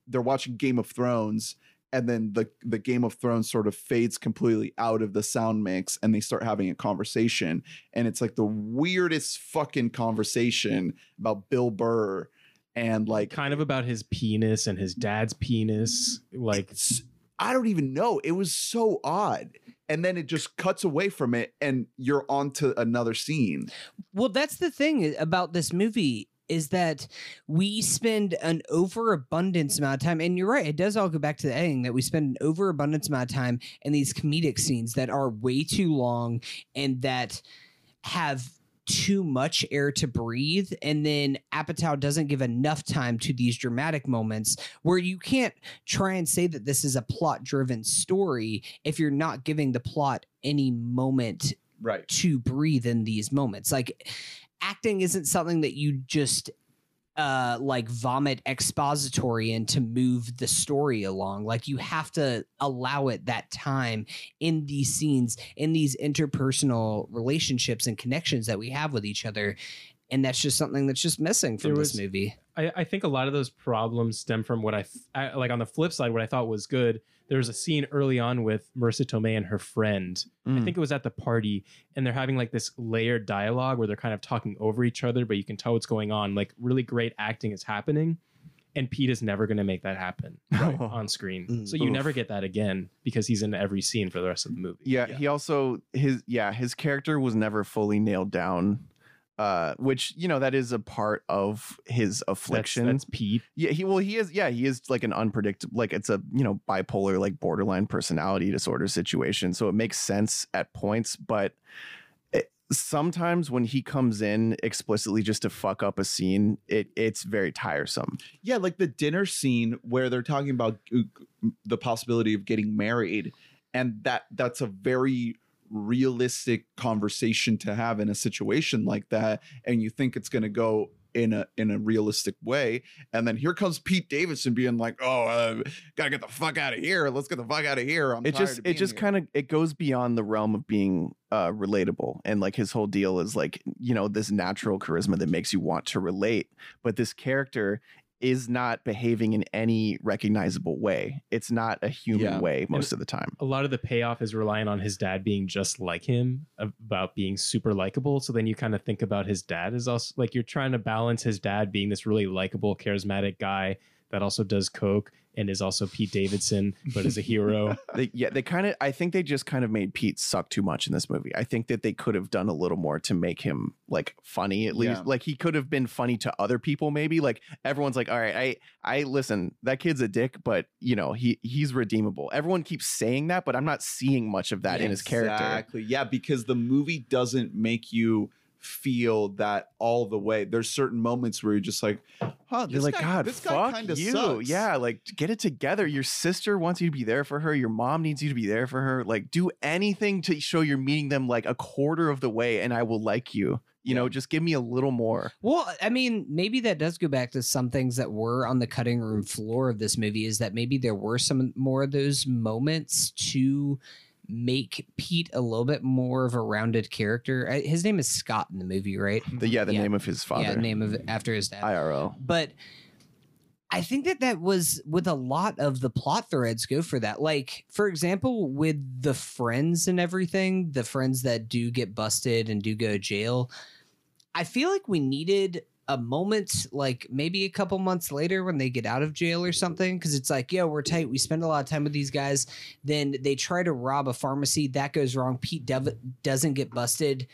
they're watching game of thrones and then the the game of thrones sort of fades completely out of the sound mix and they start having a conversation and it's like the weirdest fucking conversation about bill burr and like kind of about his penis and his dad's penis. Like, it's, I don't even know. It was so odd. And then it just cuts away from it and you're on to another scene. Well, that's the thing about this movie is that we spend an overabundance amount of time, and you're right, it does all go back to the editing that we spend an overabundance amount of time in these comedic scenes that are way too long and that have too much air to breathe and then apatow doesn't give enough time to these dramatic moments where you can't try and say that this is a plot driven story if you're not giving the plot any moment Right. to breathe in these moments. Like acting isn't something that you just uh like vomit expository in to move the story along. Like you have to allow it that time in these scenes in these interpersonal relationships and connections that we have with each other. And that's just something that's just missing from this movie I, I think a lot of those problems stem from what I, th- I like. On the flip side, what I thought was good. There was a scene early on with Marisa Tomei and her friend. I Mm. think it was at the party, and they're having like this layered dialogue where they're kind of talking over each other, but you can tell what's going on. Like really great acting is happening, and Pete is never going to make that happen right, [laughs] on screen. Mm. So you Oof. never get that again because he's in every scene for the rest of the movie. yeah, Yeah. he also his yeah his character was never fully nailed down uh which you know that is a part of his That's, affliction that's Pete. yeah he well he is yeah he is like an unpredictable like it's a you know bipolar like borderline personality disorder situation so it makes sense at points but it, sometimes when he comes in explicitly just to fuck up a scene it it's very tiresome Yeah, like the dinner scene where they're talking about uh, the possibility of getting married and that that's a very realistic conversation to have in a situation like that and you think it's going to go in a in a realistic way and then here comes Pete Davidson being like oh uh, got to get the fuck out of here. Let's get the fuck out of here. I'm it tired just it just kind of it goes beyond the realm of being uh relatable and like his whole deal is like you know this natural charisma that makes you want to relate but this character is not behaving in any recognizable way. It's not a human Yeah. way most of the time. a lot of the payoff is relying on his dad being just like him about being super likable. So then you kind of think about his dad as also like you're trying to balance his dad being this really likable charismatic guy that also does coke and is also pete davidson but is a [laughs] hero. They, yeah they kind of i think they just kind of made pete suck too much in this movie. I think that they could have done a little more to make him like funny at least. Yeah. like he could have been funny to other people maybe. Like everyone's like all right i i listen that kid's a dick but you know he he's redeemable. Everyone keeps saying that but i'm not seeing much of that in his character. Exactly. Yeah, because the movie doesn't make you feel that all the way. There's certain moments where you're just like, huh, You're like, guy, God, this guy fuck kind you. sucks. Yeah, like get it together. Your sister wants you to be there for her. Your mom needs you to be there for her. Like, do anything to show you're meeting them like a quarter of the way, and I will like you. You know, just give me a little more. Well, I mean, maybe that does go back to some things that were on the cutting room floor of this movie is that maybe there were some more of those moments to make Pete a little bit more of a rounded character. His name is Scott in the movie, right? The, yeah, the Yeah. name of his father. Yeah, the name of after his dad. IRL. but I think that that was with a lot of the plot threads go for that. Like, for example, with the friends and everything, the friends that do get busted and do go to jail, I feel like we needed a moment, like maybe a couple months later when they get out of jail or something, because it's like, yeah we're tight. We spend a lot of time with these guys. Then they try to rob a pharmacy. That goes wrong. Pete Dev- doesn't get busted.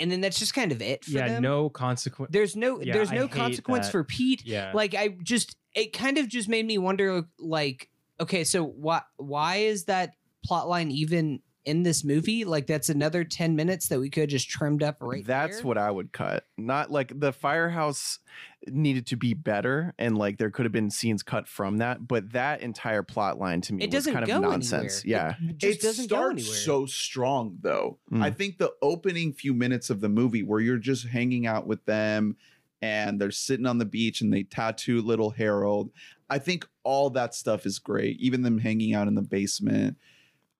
And then that's just kind of it for yeah, them. no consequence. There's no Yeah, there's no consequence for Pete. Yeah, Like I just it kind of just made me wonder like okay, so why why is that plot line even in this movie? Like that's another 10 minutes that we could have just trimmed up right That's there. what I would cut. Not like the firehouse needed to be better, and like there could have been scenes cut from that. But that entire plot line to me it was doesn't kind go of nonsense. anywhere. Yeah. It just it doesn't go starts anywhere. so strong though. Mm. I think the opening few minutes of the movie where you're just hanging out with them and they're sitting on the beach and they tattoo little Harold. I think all that stuff is great. Even them hanging out in the basement.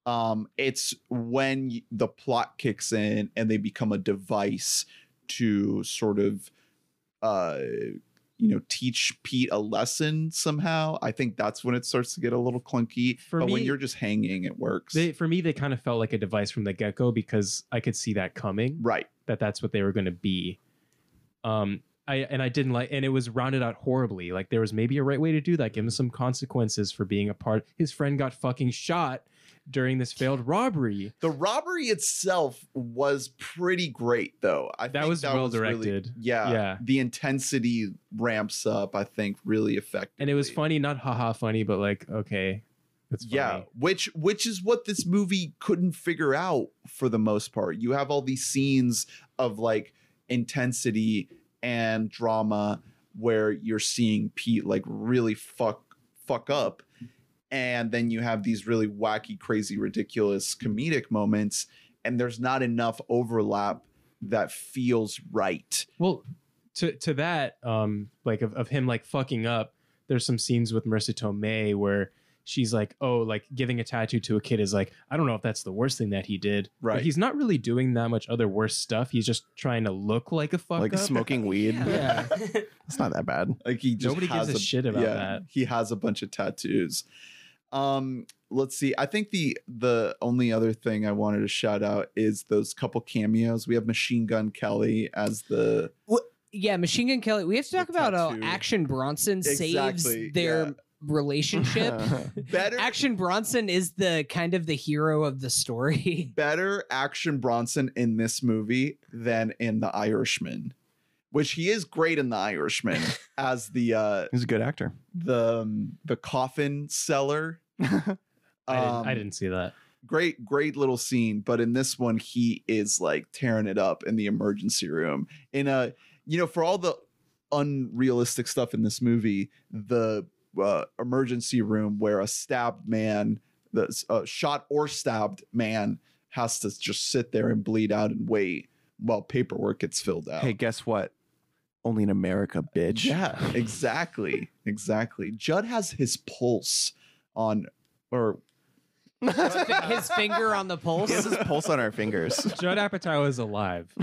Um, it's when the plot kicks in and they become a device to sort of uh you know teach Pete a lesson somehow. I think that's when it starts to get a little clunky. For but when you're just hanging, it works. they, for me, they kind of felt like a device from the get go because I could see that coming. right. that that's what they were going to be. Um, I and I didn't like, and it was rounded out horribly. Like there was maybe a right way to do that. Give him some consequences for being a part. His friend got fucking shot during this failed robbery. The robbery itself was pretty great, though. I think That was well really- directed. yeah, Yeah. The intensity ramps up. I think really effectively, And it was funny, not haha funny, but like okay, it's funny. Yeah, which which is what this movie couldn't figure out for the most part. You have all these scenes of like intensity and drama where you're seeing Pete like really fuck fuck up and then you have these really wacky crazy ridiculous comedic moments and there's not enough overlap that feels right. Well, to to that, um, like of, of him like fucking up. There's some scenes with Marisa Tomei where she's like, oh, like giving a tattoo to a kid is like, I don't know if that's the worst thing that he did. Right. But he's not really doing that much other worse stuff. He's just trying to look like a fuck like up. smoking weed. Yeah. [laughs] It's not that bad. [laughs] Like he just Nobody gives has a shit about that. He has a bunch of tattoos. Um, let's see. I think the the only other thing I wanted to shout out is those couple cameos. We have Machine Gun Kelly as the yeah, Machine Gun Kelly. We have to talk about how. Action Bronson Exactly, saves their yeah. relationship. [laughs] [laughs] better Action Bronson is the kind of the hero of the story. [laughs] better Action Bronson in this movie than in The Irishman, which he is great in The Irishman [laughs] as the uh He's a good actor. the um, the coffin seller. [laughs] I, didn't, I Um, didn't see that. great great little scene but in this one he is like tearing it up in the emergency room in a you know for all the unrealistic stuff in this movie the uh, emergency room where a stabbed man the uh, shot or stabbed man has to just sit there and bleed out and wait while paperwork gets filled out Hey, guess what? Only in America, bitch. yeah exactly exactly judd has his pulse on or [laughs] His finger on the pulse. He has his pulse on our fingers. Judd Apatow is alive. [laughs]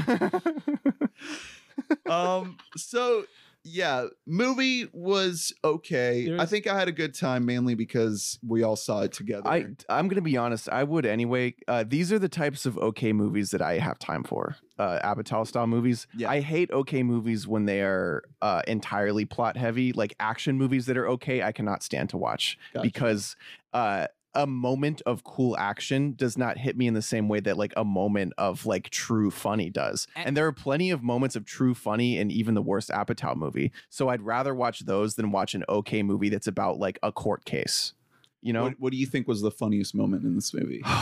um so yeah movie was okay i think i had a good time mainly because we all saw it together I I'm gonna be honest. I would anyway. Uh, these are the types of okay movies that I have time for. Uh, Apatow style movies. Yeah. I hate okay movies when they are uh, entirely plot heavy. Like action movies that are okay, I cannot stand to watch Gotcha. because uh, a moment of cool action does not hit me in the same way that like a moment of like true funny does. And- And there are plenty of moments of true funny in even the worst Apatow movie. So I'd rather watch those than watch an okay movie that's about like a court case. You know. what, what do you think was the funniest moment in this movie [sighs]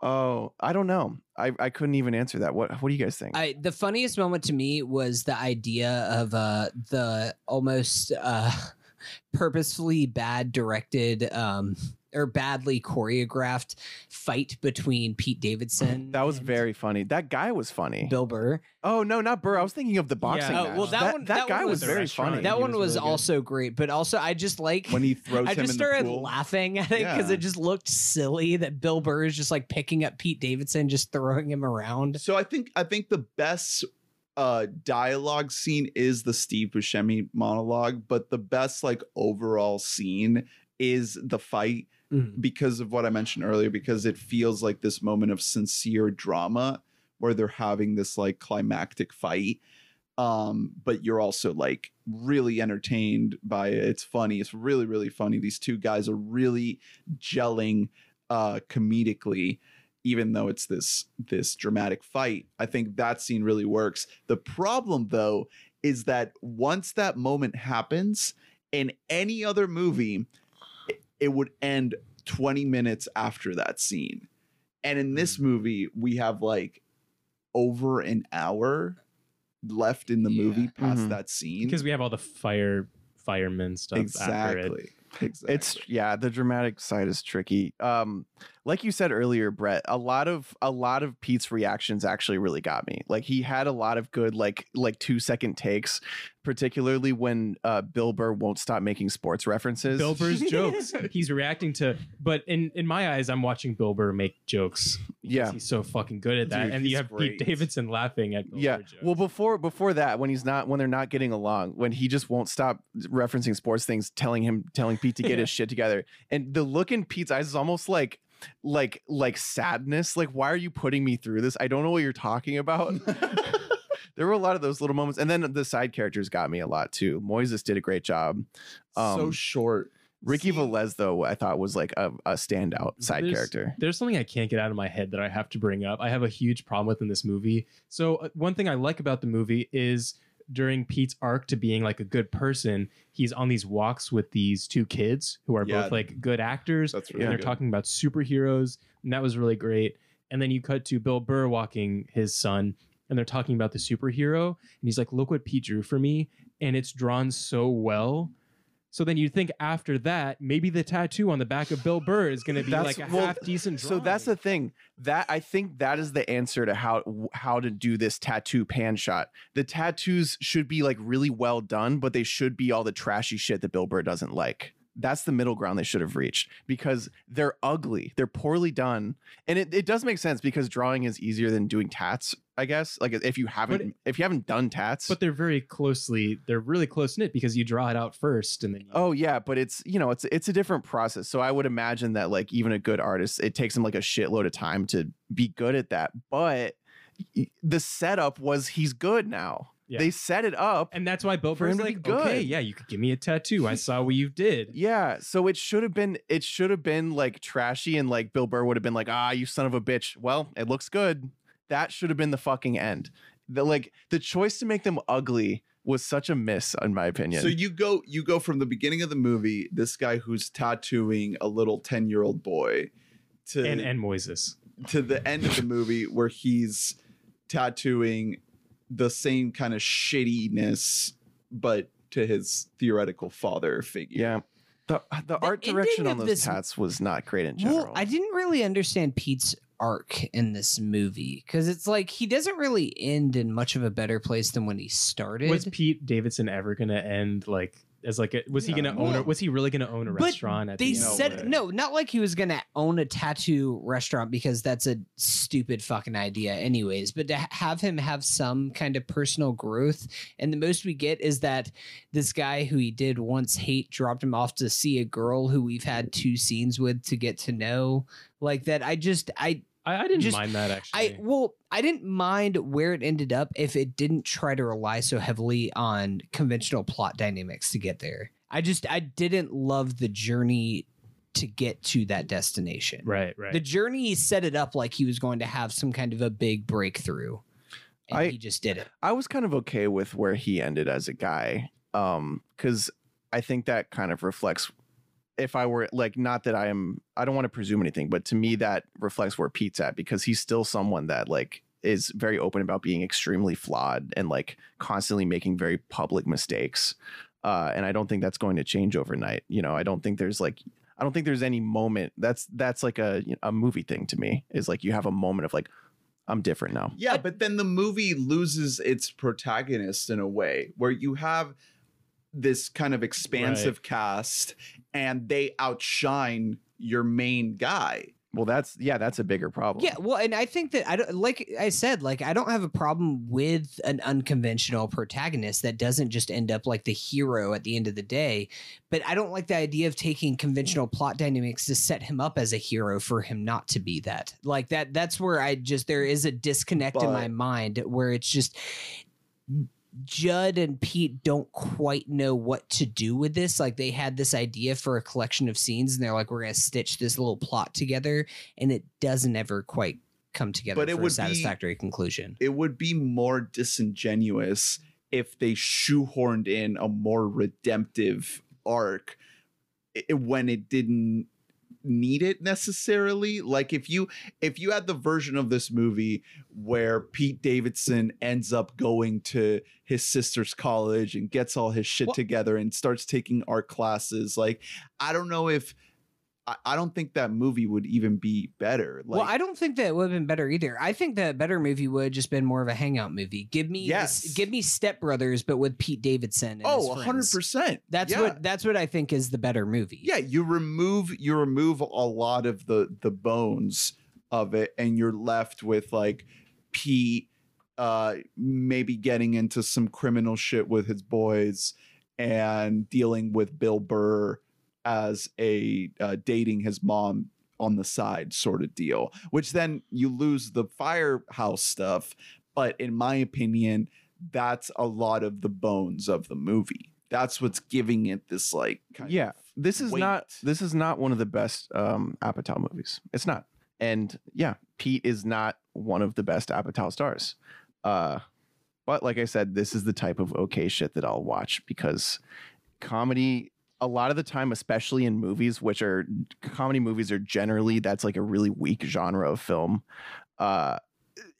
Oh, I don't know. I, I couldn't even answer that. What what do you guys think? I, the funniest moment to me was the idea of uh, the almost uh, purposefully bad directed um, or badly choreographed fight between Pete Davidson. [clears throat] that was very funny. That guy was funny. Bill Burr. oh no, not Burr. I was thinking of the boxing. Oh, match. well, that one- that guy one was was very restaurant. funny. That he one was was really good. also great, but also I just like when he throws [laughs] I him just in the started pool. laughing at it because Yeah. it just looked silly that Bill Burr is just like picking up Pete Davidson, just throwing him around. So I think I think the best uh dialogue scene is the Steve Buscemi monologue, but the best like overall scene is the fight because of what I mentioned earlier, because it feels like this moment of sincere drama where they're having this like climactic fight. Um, but you're also like really entertained by it. It's funny. It's really, really funny. These two guys are really gelling uh comedically, even though it's this this dramatic fight. I think that scene really works. The problem though is that once that moment happens in any other movie, it- it would end 20 minutes after that scene. And in this movie, we have like over an hour left in the Yeah. movie past Mhm. that scene. because we have all the fire firemen stuff after it. exactly. Exactly. It's yeah, the dramatic side is tricky. Um, like you said earlier, Brett, a lot of a lot of Pete's reactions actually really got me. Like he had a lot of good like like two second takes, particularly when uh, Bill Burr won't stop making sports references. Bill Burr's jokes. [laughs] He's reacting to, but in in my eyes, I'm watching Bill Burr make jokes. Yeah. he's so fucking good at that, Dude, and you have great. Pete Davidson laughing at Bill yeah. Well, before before that, when he's not when they're not getting along, when he just won't stop referencing sports things, telling him telling Pete to get [laughs] Yeah. his shit together, and the look in Pete's eyes is almost like like like sadness. Like, why are you putting me through this? I don't know what you're talking about. [laughs] [laughs] there were a lot of those little moments, and then the side characters got me a lot too. Moises did a great job. so Um, short. Ricky See- Velez, though, I thought was like a, a standout side There's- character. There's something I can't get out of my head that I have to bring up. I have a huge problem with in this movie. So uh, one thing I like about the movie is during Pete's arc to being like a good person, he's on these walks with these two kids who are Yeah. both like good actors. That's and they're good. talking about superheroes, and that was really great. And then you cut to Bill Burr walking his son, and they're talking about the superhero, and he's like, "Look what Pete drew for me," and it's drawn so well. So then you think after that, maybe the tattoo on the back of Bill Burr is going to be like a well, half decent. So that's the thing that I think that is the answer to how how to do this tattoo pan shot. The tattoos should be like really well done, but they should be all the trashy shit that Bill Burr doesn't like. That's the middle ground they should have reached because they're ugly. They're poorly done. And it, it does make sense because drawing is easier than doing tats, I guess. Like if you haven't if you haven't done tats. But they're very closely, they're really close knit because you draw it out first and then you, Oh yeah, but it's you know it's it's a different process. So I would imagine that like even a good artist, it takes him like a shitload of time to be good at that. But the setup was he's good now. Yeah. They set it up. and that's why Bill Burr's him to be like, good. okay, yeah, you could give me a tattoo. I [laughs] saw what you did. Yeah, so it should have been it should have been like trashy and like Bill Burr would have been like, "Ah, you son of a bitch." Well, it looks good. That should have been the fucking end. The like the choice to make them ugly was such a miss in my opinion. So you go you go from the beginning of the movie, this guy who's tattooing a little 10-year-old boy to And and Moises. to the end of the movie where he's tattooing the same kind of shittiness but to his theoretical father figure. yeah. The, the, art direction on those this- tats was not great in general. Well, I didn't really understand Pete's arc in this movie because it's like he doesn't really end in much of a better place than when he started. Was Pete Davidson ever gonna end like as like a, was he gonna own a, was he really gonna own a restaurant at they the end? No said way. no, not like he was gonna own a tattoo restaurant because that's a stupid fucking idea, anyways. But to have him have some kind of personal growth, and the most we get is that this guy who he did once hate dropped him off to see a girl who we've had two scenes with to get to know, like that. I just I I, I didn't just- mind that actually. I well, I didn't mind where it ended up if it didn't try to rely so heavily on conventional plot dynamics to get there. I just I didn't love the journey to get to that destination. right, right. The journey set it up like he was going to have some kind of a big breakthrough. And I- he just did it. I was kind of okay with where he ended as a guy, um, because I think that kind of reflects if I were like, not that I am, I don't want to presume anything, but to me, that reflects where Pete's at because he's still someone that like is very open about being extremely flawed and like constantly making very public mistakes. Uh, and I don't think that's going to change overnight. You know, I don't think there's like, I don't think there's any moment that's that's like a a movie thing to me. Is like you have a moment of like, I'm different now. Yeah, but then the movie loses its protagonist in a way where you have this kind of expansive cast and they outshine your main guy. Well, that's yeah, that's a bigger problem. Yeah, well, and I think that I don't like I said, like I don't have a problem with an unconventional protagonist that doesn't just end up like the hero at the end of the day. But I don't like the idea of taking conventional plot dynamics to set him up as a hero for him not to be that. Like that that's where I just there is a disconnect in my mind where it's just Judd and Pete don't quite know what to do with this. Like they had this idea for a collection of scenes and they're like, we're gonna stitch this little plot together, and it doesn't ever quite come together But it for a would be- satisfactory conclusion. It would be more disingenuous if they shoehorned in a more redemptive arc when it didn't need it necessarily like if you if you had the version of this movie where Pete Davidson ends up going to his sister's college and gets all his shit Well- together and starts taking art classes like I don't know if I, I don't think that movie would even be better like well, I don't think that would have been better either. I think that a better movie would have just been more of a hangout movie. Give me Yes. this, give me Step Brothers, but with Pete Davidson. And oh hundred percent. That's what that's what I think is the better movie. yeah you remove you remove a lot of the the bones of it and you're left with like pete uh maybe getting into some criminal shit with his boys and dealing with bill burr as a uh, dating his mom on the side sort of deal which then you lose the firehouse stuff but in my opinion that's a lot of the bones of the movie that's what's giving it this like kind Yeah, this is not this is not one of the best um Apatow movies. It's not. And yeah, Pete is not one of the best Apatow stars. Uh but like I said, this is the type of okay shit that I'll watch because comedy a lot of the time especially in movies which are comedy movies are generally that's like a really weak genre of film. Uh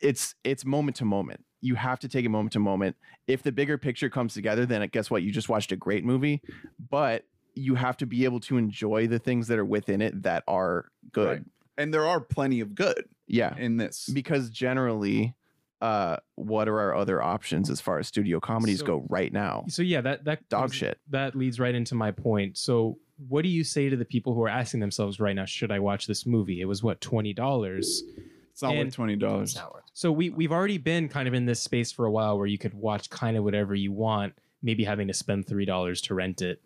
it's it's moment to moment. You have to take it moment to moment. If the bigger picture comes together, then guess what? You just watched a great movie. But you have to be able to enjoy the things that are within it that are good. Right. and there are plenty of good Yeah. in this Because generally, uh, what are our other options as far as studio comedies So- go right now? So yeah, that that Dog comes- shit. That leads right into my point. So what do you say to the people who are asking themselves right now, should I watch this movie? It was what twenty dollars. it's not and- worth twenty dollars It's not worth. So we we've already been kind of in this space for a while where you could watch kind of whatever you want, maybe having to spend three dollars to rent it.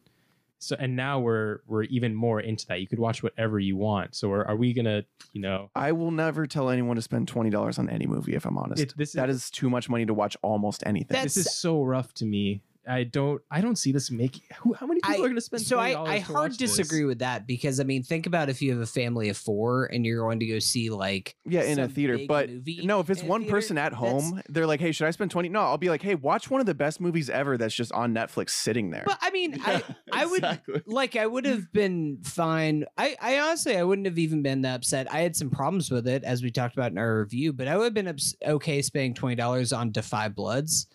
So and now we're we're even more into that. You could watch whatever you want. So are, are we gonna, you know, I will never tell anyone to spend twenty dollars on any movie if I'm honest. it, this that is is too much money to watch almost anything. This is so rough to me. I don't I don't see this making. Who, how many people I- are gonna spend? So I, I hard watch this? disagree with that because I mean think about if you have a family of four and you're going to go see like yeah, in a theater. But movie no, if it's in one theater, person at home, they're like, "Hey, should I spend 20 No, I'll be like, "Hey, watch one of the best movies ever that's just on Netflix sitting there." But I mean [laughs] I I would Exactly. like I would have been fine. I, I honestly I wouldn't have even been that upset. I had some problems with it as we talked about in our review, but I would have been ups- okay spending twenty dollars on Da 5 Bloods.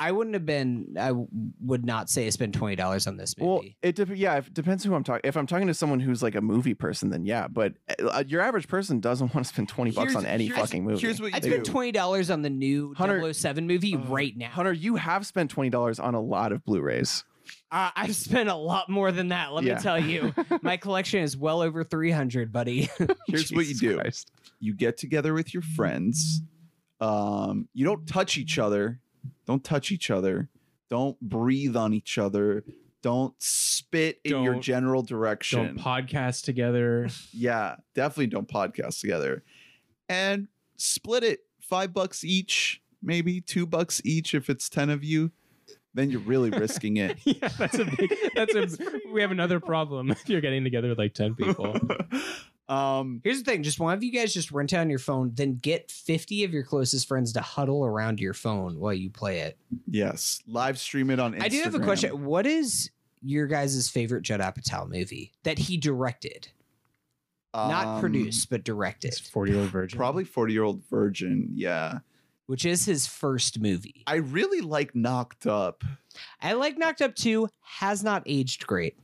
I wouldn't have been. I would not say I spend twenty dollars on this movie. Well, it dep- yeah, it depends who I'm talking. If I'm talking to someone who's like a movie person, then yeah. But uh, your average person doesn't want to spend 20 bucks on any fucking movie. here's what you I'd do spend twenty dollars on the new Hunter- 007 movie Uh, right now. Hunter, you have spent twenty dollars on a lot of Blu-rays. Uh, I've spent a lot more than that. Let Yeah. me tell you, [laughs] my collection is well over three hundred, buddy. [laughs] Here's what you do. Christ. you get together with your friends um you don't touch each other don't touch each other don't breathe on each other don't spit in your Don't- general direction. Don't podcast together. [laughs] yeah definitely don't podcast together and split it five bucks each maybe two bucks each if it's 10 of you then you're really [laughs] risking it yeah, that's a big. That's a. [laughs] we have another problem if you're getting together with like ten people. Um Here's the thing: just one of you guys just rent it on your phone, then get fifty of your closest friends to huddle around your phone while you play it. yes live stream it on Instagram. I do have a question. What is your guys' favorite Judd Apatow movie that he directed, not Um, produced but directed, forty year old virgin. Probably 40 year old virgin. Yeah. which is his first movie. I really like Knocked Up. I like Knocked Up 2, has not aged great.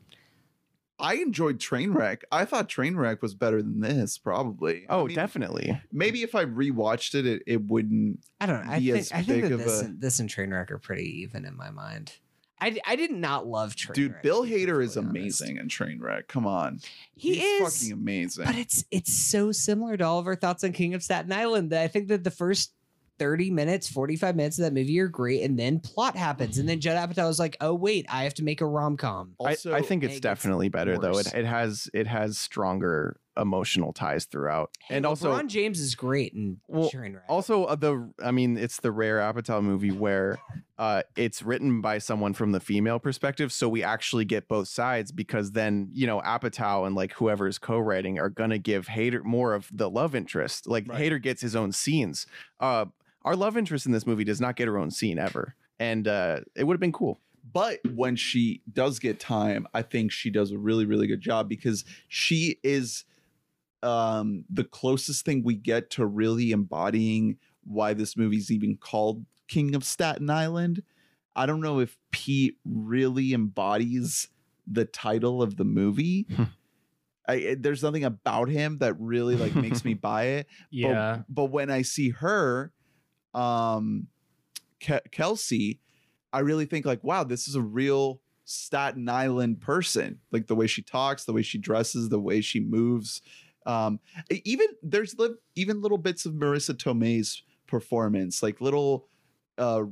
I enjoyed Trainwreck. I thought Trainwreck was better than this, probably. I Oh, mean, definitely. Maybe if I rewatched it, it, it wouldn't. I don't know. I think as I think big that of this, a- and, this and Trainwreck are pretty even in my mind. I, I did not love Trainwreck. Dude, Bill Hader is perfectly honest. amazing in Trainwreck. Come on. He He's is, fucking amazing. but it's it's so similar to all of our thoughts on King of Staten Island that I think that the first 30 minutes, 45 minutes of that movie are great, and then plot happens. And then Judd Apatow is like, oh, wait, I have to make a rom com. I, I think it's definitely better though. It, it has it has stronger emotional ties throughout, and also LeBron James is great and Well, also uh, the I mean it's the rare Apatow movie where uh, it's written by someone from the female perspective, so we actually get both sides because then you know Apatow and like whoever is co-writing are gonna give Hader more of the love interest. Like Right. Hader gets his own scenes. Uh, our love interest in this movie does not get her own scene ever, and uh, it would have been cool. but when she does get time, I think she does a really, really good job because she is um the closest thing we get to really embodying why this movie's even called King of Staten Island. I don't know if Pete really embodies the title of the movie. Hmm. I, there's nothing about him that really like makes me [laughs] buy it. yeah. But, but when I see her, um, Ke- Kelsey, I really think like, wow, this is a real Staten Island person. Like the way she talks, the way she dresses, the way she moves. Um, even there's li- even little bits of Marisa Tomei's performance, like little uh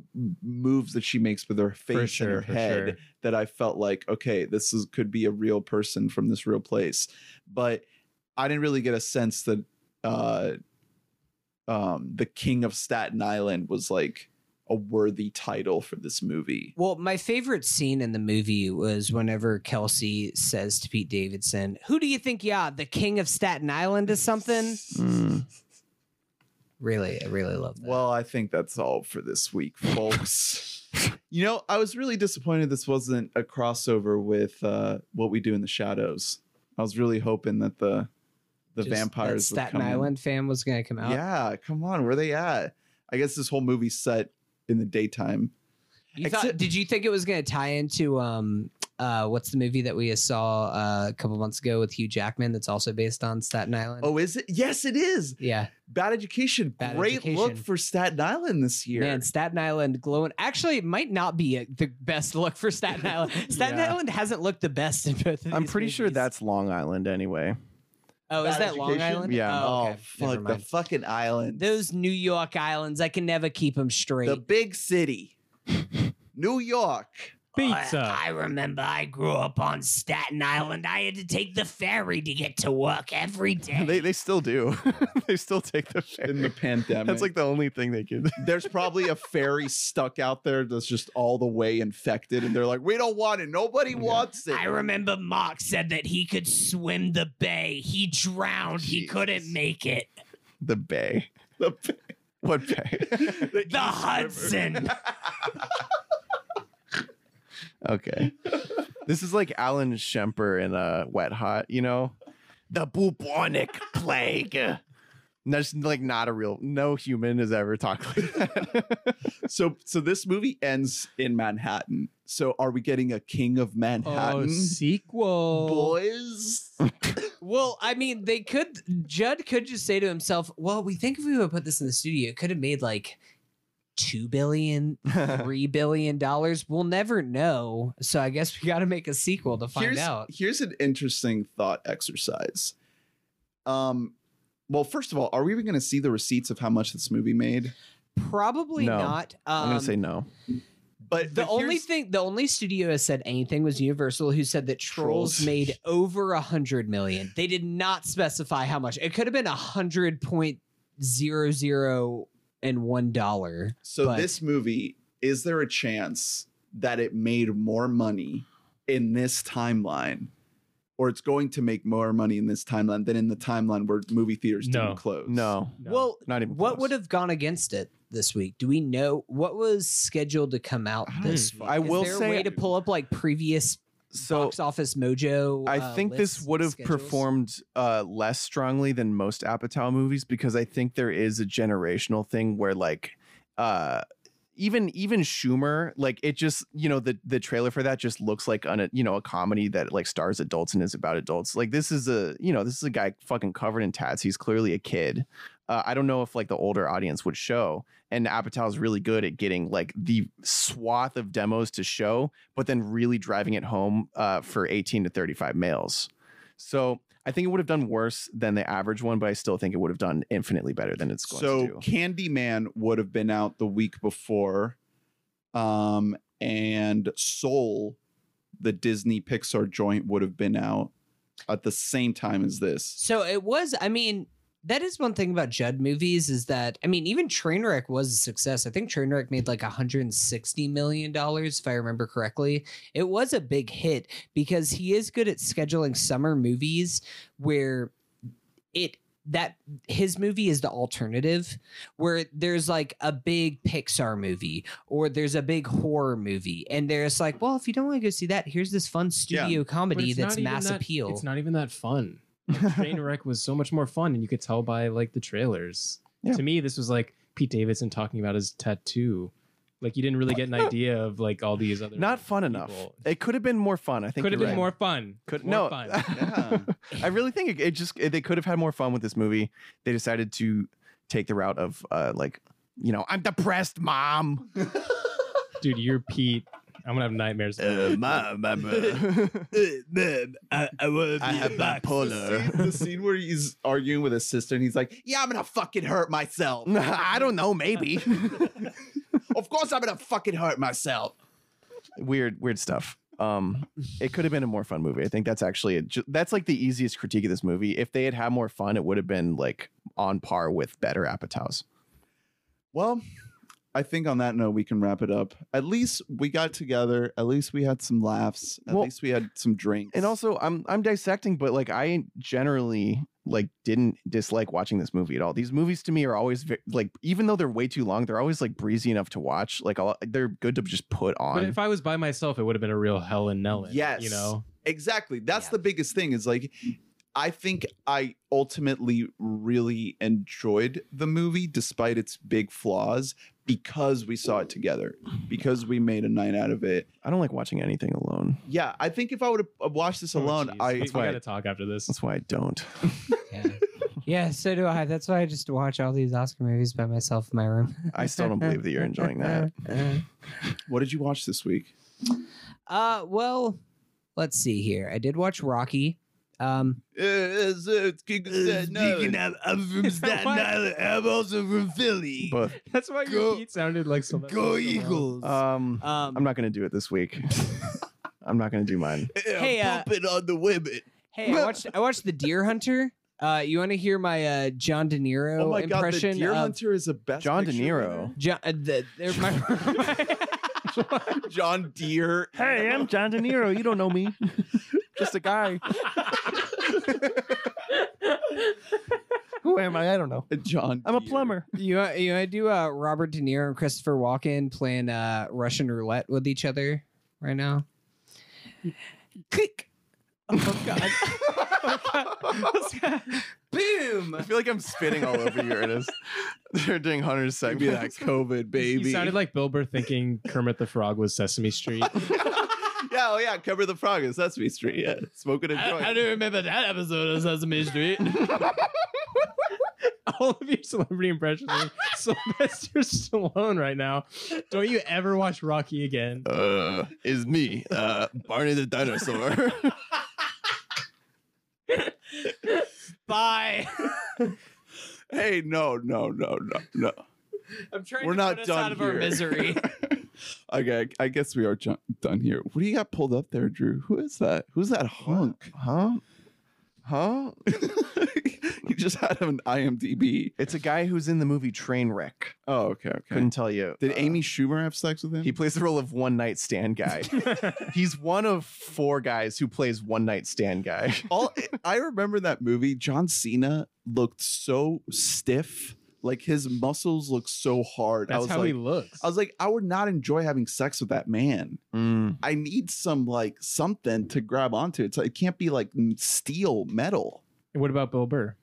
moves that she makes with her face sure. and her head sure. that I felt like, okay, this is could be a real person from this real place. But I didn't really get a sense that uh um the King of Staten Island was like a worthy title for this movie. Well, my favorite scene in the movie was whenever Kelsey says to Pete Davidson, Who do you think, yeah, the king of Staten Island is something? Mm. Really, I really love that. Well, I think that's all for this week, folks. [laughs] you know, I was really disappointed this wasn't a crossover with uh what we do in the shadows. I was really hoping that the the Just vampires would Staten. Island fan was going to come out. Yeah, come on, where are they at? I guess this whole movie's set in the daytime. You thought, did you think it was going to tie into um uh what's the movie that we saw uh, a couple months ago with Hugh Jackman that's also based on Staten Island? Oh, is it? Yes, it is. yeah, Bad Education. Bad Great look for Staten Island this year. man, Staten Island glowing. Actually, it might not be a, the best look for Staten Island. [laughs] Staten Yeah. Island hasn't looked the best in both. Of I'm these pretty sure that's Long Island anyway. Oh, is Bad that Long Island? Yeah. Oh, Oh, okay. Never fuck the fucking island. Those New York islands, I can never keep them straight. the big city, [laughs] New York. Pizza. I, I remember I grew up on Staten Island. I had to take the ferry to get to work every [laughs] day. they they still do. [laughs] they still take the In the pandemic, That's like the only thing they can. there's probably a [laughs] ferry stuck out there that's just all the way infected, and they're like, "We don't want it. Nobody wants it." I remember Mark said that he could swim the bay. He drowned. He couldn't make it. The Bay. The, What Bay? the The Hudson. Okay. this is like Alan Shemper in a Wet Hot, you know? The bubonic plague. And That's like not a real, no human has ever talked like that. [laughs] so, so this movie ends in Manhattan. So, are we getting a King of oh, Manhattan, sequel. boys? [laughs] Well, I mean, they could. Judd could just say to himself, "Well, we think if we would put this in the studio, it could have made like two billion, [laughs] three billion dollars. We'll never know. So I guess we got to make a sequel to find here's, out." Here's an interesting thought exercise. Um, well, first of all, are we even going to see the receipts of how much this movie made? Probably No. not. Um, I'm going to say no. But the but only thing, the only studio has said anything was Universal, who said that Trolls, Trolls. made over a hundred million. They did not specify how much. It could have been a hundred point zero zero and one dollar. So but- this movie, is there a chance that it made more money in this timeline, or it's going to make more money in this timeline than in the timeline where movie theaters No. didn't close? No. No. Well, Not even what close. would have gone against it this week? Do we know what was scheduled to come out this know. week? I Is will there say- a way to pull up like previous So box office mojo. I uh, think this would have performed uh, less strongly than most Apatow movies because I think there is a generational thing where like uh, even even Schumer like it just you know the the trailer for that just looks like on a you know a comedy that like stars adults and is about adults. Like this is a you know this is a guy fucking covered in tats. He's clearly a kid uh, I don't know if like the older audience would show and Apatow is really good at getting like the swath of demos to show but then really driving it home uh, for 18 to 35 males so I think it would have done worse than the average one, but I still think it would have done infinitely better than it's going so to do. Candyman would have been out the week before, um, and Soul, the Disney Pixar joint, would have been out at the same time as this. So it was. I mean, that is one thing about Judd movies is that I mean, even Trainwreck was a success. I think Trainwreck made like 160 million dollars, if I remember correctly. It was a big hit because he is good at scheduling summer movies where it that his movie is the alternative where there's like a big Pixar movie or there's a big horror movie and there's like well if you don't want to go see that here's this fun studio But comedy that's mass that- appeal It's not even that fun. Trainwreck was so much more fun, and you could tell by like the trailers. Yeah. To me, this was like Pete Davidson talking about his tattoo. Like you didn't really get an [laughs] idea of like all these other. Not fun enough. It could have been more fun. I think Could have been right. more fun. Could more no. fun. [laughs] Yeah. I really think it, it just they could have had more fun with this movie. They decided to take the route of uh like you know I'm depressed, mom. Dude, you're Pete. I'm gonna have nightmares. Uh, mom, [laughs] I'm, [laughs] I, wanna I have bipolar. The scene, the scene where he's arguing with his sister and he's like, "Yeah, I'm gonna fucking hurt myself. [laughs] I don't know, maybe. of course, I'm gonna fucking hurt myself." weird, weird stuff. Um, it could have been a more fun movie. I think that's actually a, that's like the easiest critique of this movie. If they had had more fun, it would have been like on par with better Apatows. Well, I think on that note we can wrap it up. At least we got together. At least we had some laughs. At Well, least we had some drinks. And also, I'm I'm dissecting, but like I generally like didn't dislike watching this movie at all. These movies to me are always ve- like even though they're way too long, they're always like breezy enough to watch. Like I'll, they're good to just put on. But on. if I was by myself, it would have been a real Helen Nellen. Yes. You know? Exactly. That's Yeah. the biggest thing is like I think I ultimately really enjoyed the movie despite its big flaws because we saw it together, because we made a night out of it. I don't like watching anything alone. Yeah, I think if I would have watched this Oh, alone, geez. I we, we why- gotta talk after this. That's why I don't. Yeah. [laughs] yeah, so do I. That's why I just watch all these Oscar movies by myself in my room. [laughs] I still don't believe that you're enjoying that. [laughs] What did you watch this week? Uh, well, let's see here. I did watch Rocky. Um, [laughs] I'm from Staten Island. I'm also from Philly. But [laughs] That's why Go- your Pete sounded like so. um, um, I'm not gonna do it this week. [laughs] I'm not gonna do mine. Hey, uh, pumping on the women. hey, I watched I watched The Deer Hunter. Uh, you want to hear my uh, John De Niro Oh my god, the? Deer of Hunter is a best John De Picture Niro. John, uh, the, they're my, winner. John Deere. Hey, I'm John De Niro. You don't know me. Just a guy. Who am I? I don't know. John. I'm a Deere. plumber. you want- you want to do uh, Robert De Niro and Christopher Walken playing uh, Russian roulette with each other right now? Click. Oh god. [laughs] Boom. I feel like I'm spitting all over you, Ernest. [laughs] They're doing Hunter's Give me segment. that COVID, baby. He sounded like Bill Burr thinking Kermit the Frog was Sesame Street. [laughs] yeah, oh yeah, cover the frog in Sesame Street. Yeah, smoking a joint. I don't remember that episode of Sesame Street. [laughs] All of your celebrity impressions are [laughs] Sylvester Stallone right now. Don't you ever watch Rocky again? Uh, is me, uh, Barney the dinosaur. [laughs] Bye. hey, no, no, no, no, no. I'm trying We're to not put us done out of here. our misery. [laughs] okay, I guess we are ju- done here. What do you got pulled up there, Drew? Who is that? Who's that hunk? huh? Huh? [laughs] you just had an IMDb. It's a guy who's in the movie Trainwreck. Oh, okay, okay. Couldn't tell you. Did Uh, Amy Schumer have sex with him? He plays the role of one night stand guy. [laughs] He's one of four guys who plays one night stand guy. All I remember that movie. John Cena looked so stiff. Like his muscles look so hard. I That's was how like, he looks. I was like, I would not enjoy having sex with that man. Mm. I need some like something to grab onto. It's like it can't be like steel metal. And what about Bill Burr?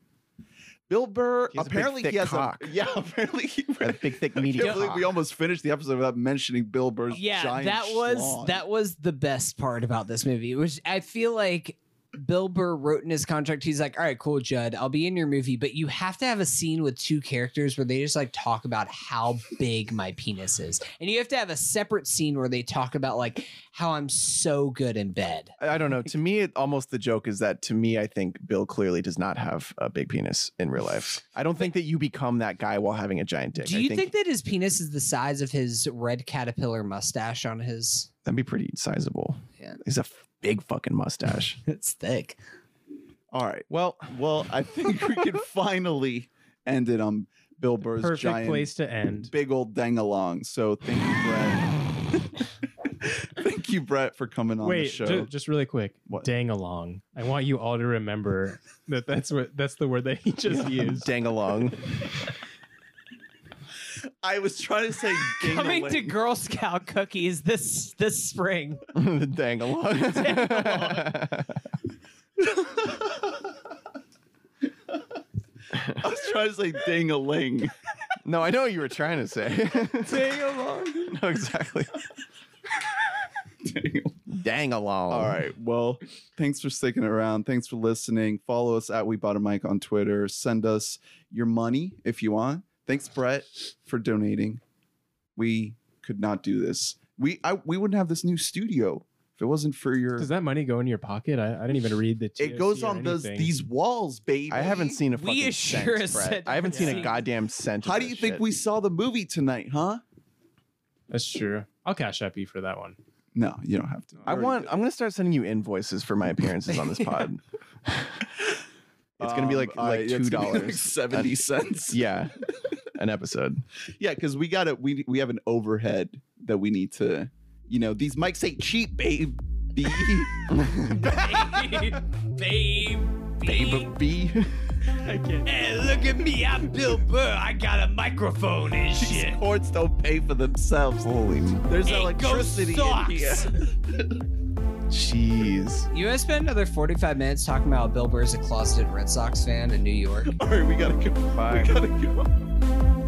Bill Burr He has a big, apparently thick he has cock. a [laughs] yeah. Apparently, he, A big, thick, [laughs] I meaty can't believe we almost finished the episode without mentioning Bill Burr's yeah giant that was schlong. that was the best part about this movie which i feel like bill burr wrote in his contract he's like all right cool judd i'll be in your movie but you have to have a scene with two characters where they just like talk about how big my penis is and you have to have a separate scene where they talk about like how i'm so good in bed I I don't know. To me, it, almost the joke is that to me, I think Bill clearly does not have a big penis in real life. I don't think that you become that guy while having a giant dick. do you think, that his penis is the size of his red caterpillar mustache on his that'd be pretty sizable? Yeah. He's a f- big fucking mustache. [laughs] it's thick all right. well, Well, I think we can [laughs] finally end it on Bill Burr's Perfect giant place to end. big old dang along. So thank you, Brett. [laughs] thank you, Brett, for coming on the show. ju- just really quick. What? Dang along. I want you all to remember that that's what that's the word that he just used. dang along. I was trying to say [laughs] ding coming to girl scout cookies this this spring [laughs] dang along. [laughs] I was trying to say ding a ling. no, I know what you were trying to say. ding along. no, exactly. Dang Dang along. All right. Well, thanks for sticking around. Thanks for listening. Follow us at We Bought a Mic on Twitter. Send us your money if you want. Thanks, Brett, for donating. We could not do this. We I, we wouldn't have this new studio if it wasn't for your. Does that money go in your pocket? I, I didn't even read the. it goes or on those anything. these walls, baby. I haven't seen a We fucking assure cent, us Brett. that- I haven't seen Yeah. a goddamn cent. of How do this you think shit. we saw the movie tonight, huh? That's true. I'll cash app you for that one. No, you don't have to. I already want. did. I'm gonna start sending you invoices for my appearances on this [laughs] pod. [laughs] It's gonna be like Um, like I- two gonna be like dollars. seventy cents. [laughs] yeah, an episode. [laughs] Yeah, because we got to we we have an overhead that we need to, you know, these mics ain't cheap, babe. [laughs] babe Baby. I can't. Hey, look at me. I'm Bill Burr. I got a microphone and These shit. cords don't pay for themselves. Holy There's Hey, electricity in here. Jeez. You want to spend another 45 minutes talking about how Bill Burr's a closeted Red Sox fan in New York? [laughs] All right, we gotta go. Bye. We gotta go. [laughs]